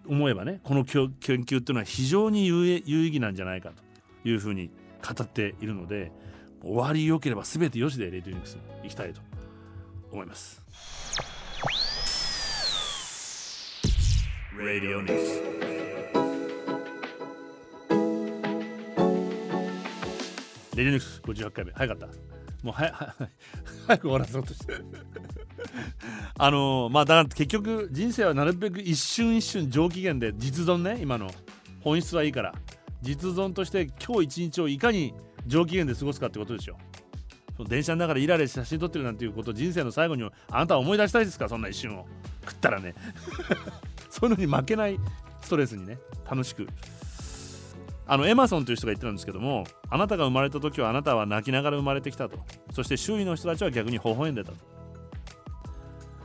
思えばねこの研究っていうのは非常に有意義なんじゃないかというふうに語っているので終わり良ければ全てよしでレディニックスに行きたいと思います。Radio News. レディニュース58回目。早かった。もうはや早く終わらそうとして。あのー、まあだから結局人生はなるべく一瞬一瞬上機嫌で実存ね今の。本質はいいから。実存として今日一日をいかに上機嫌で過ごすかってことですよ。電車の中でイライラして写真撮ってるなんていうことを人生の最後にあなたは思い出したいですか？そんな一瞬を。食ったらね。そういうのに負けないストレスにね。楽しく。あのエマソンという人が言ってたんですけどもあなたが生まれた時はあなたは泣きながら生まれてきたと。そして周囲の人たちは逆に微笑んでたと。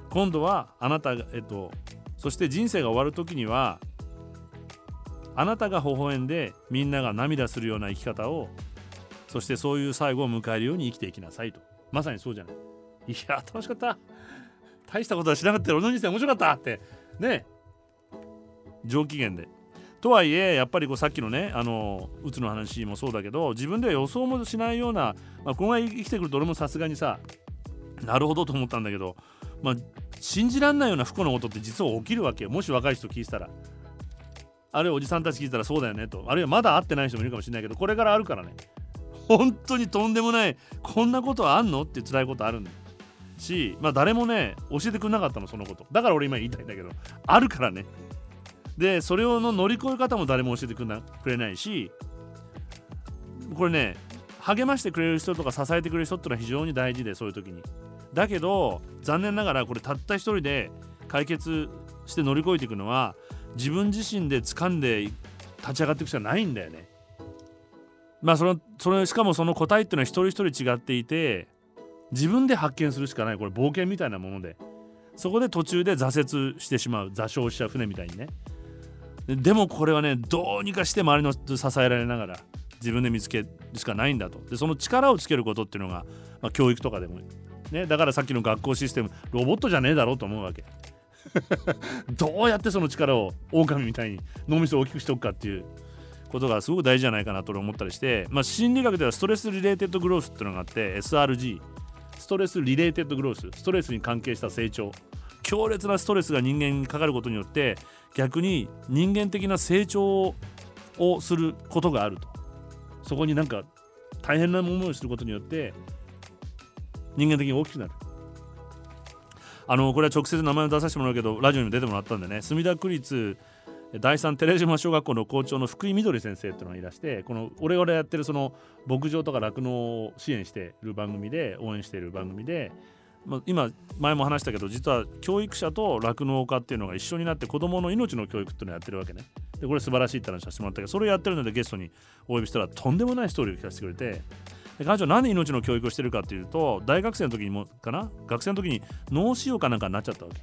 今度はあなたがえっとそして人生が終わる時にはあなたが微笑んでみんなが涙するような生き方をそしてそういう最後を迎えるように生きていきなさいと。まさにそうじゃない。いや楽しかった。大したことはしなかった俺の人生面白かったって。ね。上機嫌で。とはいえやっぱりこうさっきのねあのうつの話もそうだけど自分では予想もしないような、まあ、この前生きてくると俺もさすがにさなるほどと思ったんだけど、まあ、信じらんないような不幸なことって実は起きるわけよ。もし若い人聞いたら。あるいはおじさんたち聞いたらそうだよねと。あるいはまだ会ってない人もいるかもしれないけどこれからあるからね。本当にとんでもないこんなことあんのって辛いことあるんだよ。しまあ誰もね教えてくれなかったのそのこと。だから俺今言いたいんだけどあるからね。でそれをの乗り越え方も誰も教えてくれないしこれね励ましてくれる人とか支えてくれる人ってのは非常に大事でそういう時に。だけど残念ながらこれたった一人で解決して乗り越えていくのは自分自身で掴んで立ち上がっていくしかないんだよね。まあそのそれしかもその答えっていうのは一人一人違っていて自分で発見するしかない。これ冒険みたいなもので。そこで途中で挫折してしまう。座礁しちゃう船みたいにね。でもこれはねどうにかして周りの支えられながら自分で見つけるしかないんだと。でその力をつけることっていうのが、まあ、教育とかでもねだからさっきの学校システムロボットじゃねえだろうと思うわけ。どうやってその力を狼みたいに脳みそを大きくしておくかっていうことがすごく大事じゃないかなと思ったりして、まあ、心理学ではストレスリレーテッドグロースっていうのがあって SRG ストレスリレーテッドグロース。ストレスに関係した成長。強烈なストレスが人間にかかることによって逆に人間的な成長をすることがあると。そこになんか大変なものをすることによって人間的に大きくなる。あのこれは直接名前を出させてもらうけどラジオにも出てもらったんでね。墨田区立第三寺島小学校の校長の福井みどり先生っていうのがいらしてこの俺々やってるその牧場とか酪農を支援している番組で応援している番組でまあ、今前も話したけど実は教育者と酪農家っていうのが一緒になって子どもの命の教育っていうのをやってるわけね。でこれ素晴らしいって話させてもらったけどそれをやってるのでゲストにお呼びしたらとんでもないストーリーを聞かせてくれて。で彼女何で命の教育をしてるかっていうと大学生の時にもかな？学生の時に脳腫瘍かなんかになっちゃったわけ。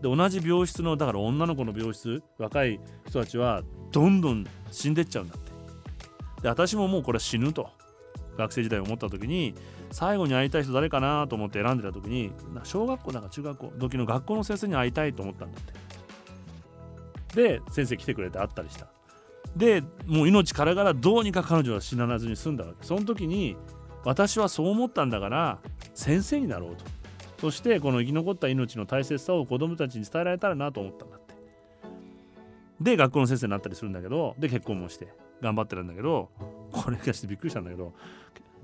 で同じ病室のだから女の子の病室若い人たちはどんどん死んでっちゃうんだって。で私ももうこれ死ぬと学生時代思った時に最後に会いたい人誰かなと思って選んでた時に小学校だか中学校時の学校の先生に会いたいと思ったんだって。で先生来てくれて会ったりした。でもう命からがらどうにか彼女は死なずに済んだわけ。その時に私はそう思ったんだから先生になろうと。そしてこの生き残った命の大切さを子供たちに伝えられたらなと思ったんだって。で学校の先生になったりするんだけどで結婚もして頑張ってるんだけどこれがしてびっくりしたんだけど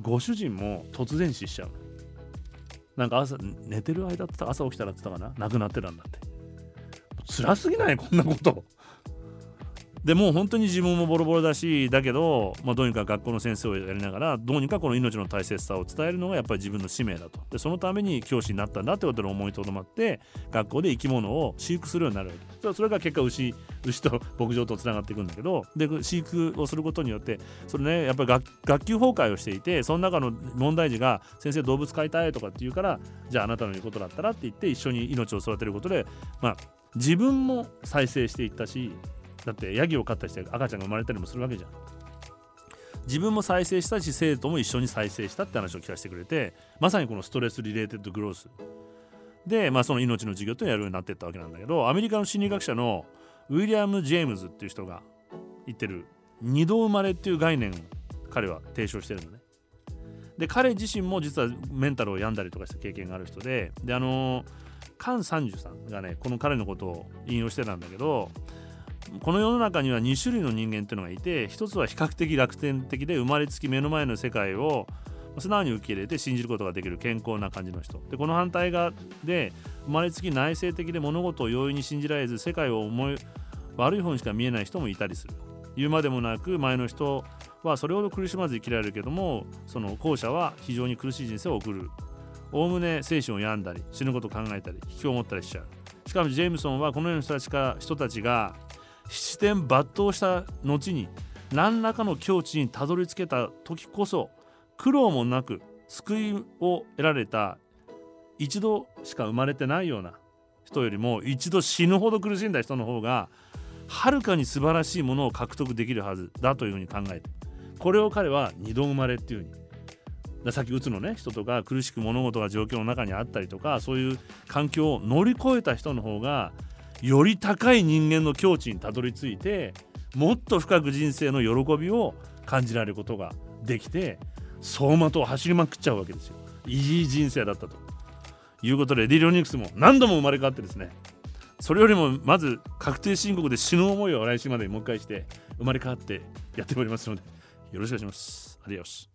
ご主人も突然死しちゃう。なんか朝寝てる間って朝起きたらって言ったかな？亡くなってたんだって。辛すぎない？こんなこと。でもう本当に自分もボロボロだしだけど、まあ、どうにか学校の先生をやりながらどうにかこの命の大切さを伝えるのがやっぱり自分の使命だと。でそのために教師になったんだってことで思いとどまって学校で生き物を飼育するようになるわけ。それが結果牛牛と牧場とつながっていくんだけどで飼育をすることによってそれねやっぱり学級崩壊をしていてその中の問題児が先生動物飼いたいとかって言うからじゃああなたの言うことだったらって言って一緒に命を育てることでまあ自分も再生していったしだってヤギを飼ったりして赤ちゃんが生まれたりもするわけじゃん。自分も再生したし生徒も一緒に再生したって話を聞かせてくれてまさにこのストレスリレーテッドグロース。で、まあ、その命の授業ってやるようになっていったわけなんだけどアメリカの心理学者のウィリアム・ジェームズっていう人が言ってる二度生まれっていう概念を彼は提唱してるのね。で彼自身も実はメンタルを病んだりとかした経験がある人でであのカン・サンジュさんがねこの彼のことを引用してたんだけどこの世の中には2種類の人間っていうのがいて一つは比較的楽天的で生まれつき目の前の世界を素直に受け入れて信じることができる健康な感じの人。でこの反対側で生まれつき内省的で物事を容易に信じられず世界を思い悪い方にしか見えない人もいたりする。言うまでもなく前の人はそれほど苦しまず生きられるけどもその後者は非常に苦しい人生を送る。おおむね精神を病んだり死ぬことを考えたり引きこもったりしちゃう。しかもジェームソンはこのような人たちか人たちが七点抜刀した後に何らかの境地にたどり着けた時こそ苦労もなく救いを得られた一度しか生まれてないような人よりも一度死ぬほど苦しんだ人の方がはるかに素晴らしいものを獲得できるはずだというふうに考えてこれを彼は二度生まれっていうふうにさっきうつのね人とか苦しく物事が状況の中にあったりとかそういう環境を乗り越えた人の方がより高い人間の境地にたどり着いてもっと深く人生の喜びを感じられることができて走馬灯を走りまくっちゃうわけですよ。いい人生だったということでリリオニクスも何度も生まれ変わってですねそれよりもまず確定申告で死ぬ思いを来週までにもう一回して生まれ変わってやっておりますのでよろしくお願いします。アディオス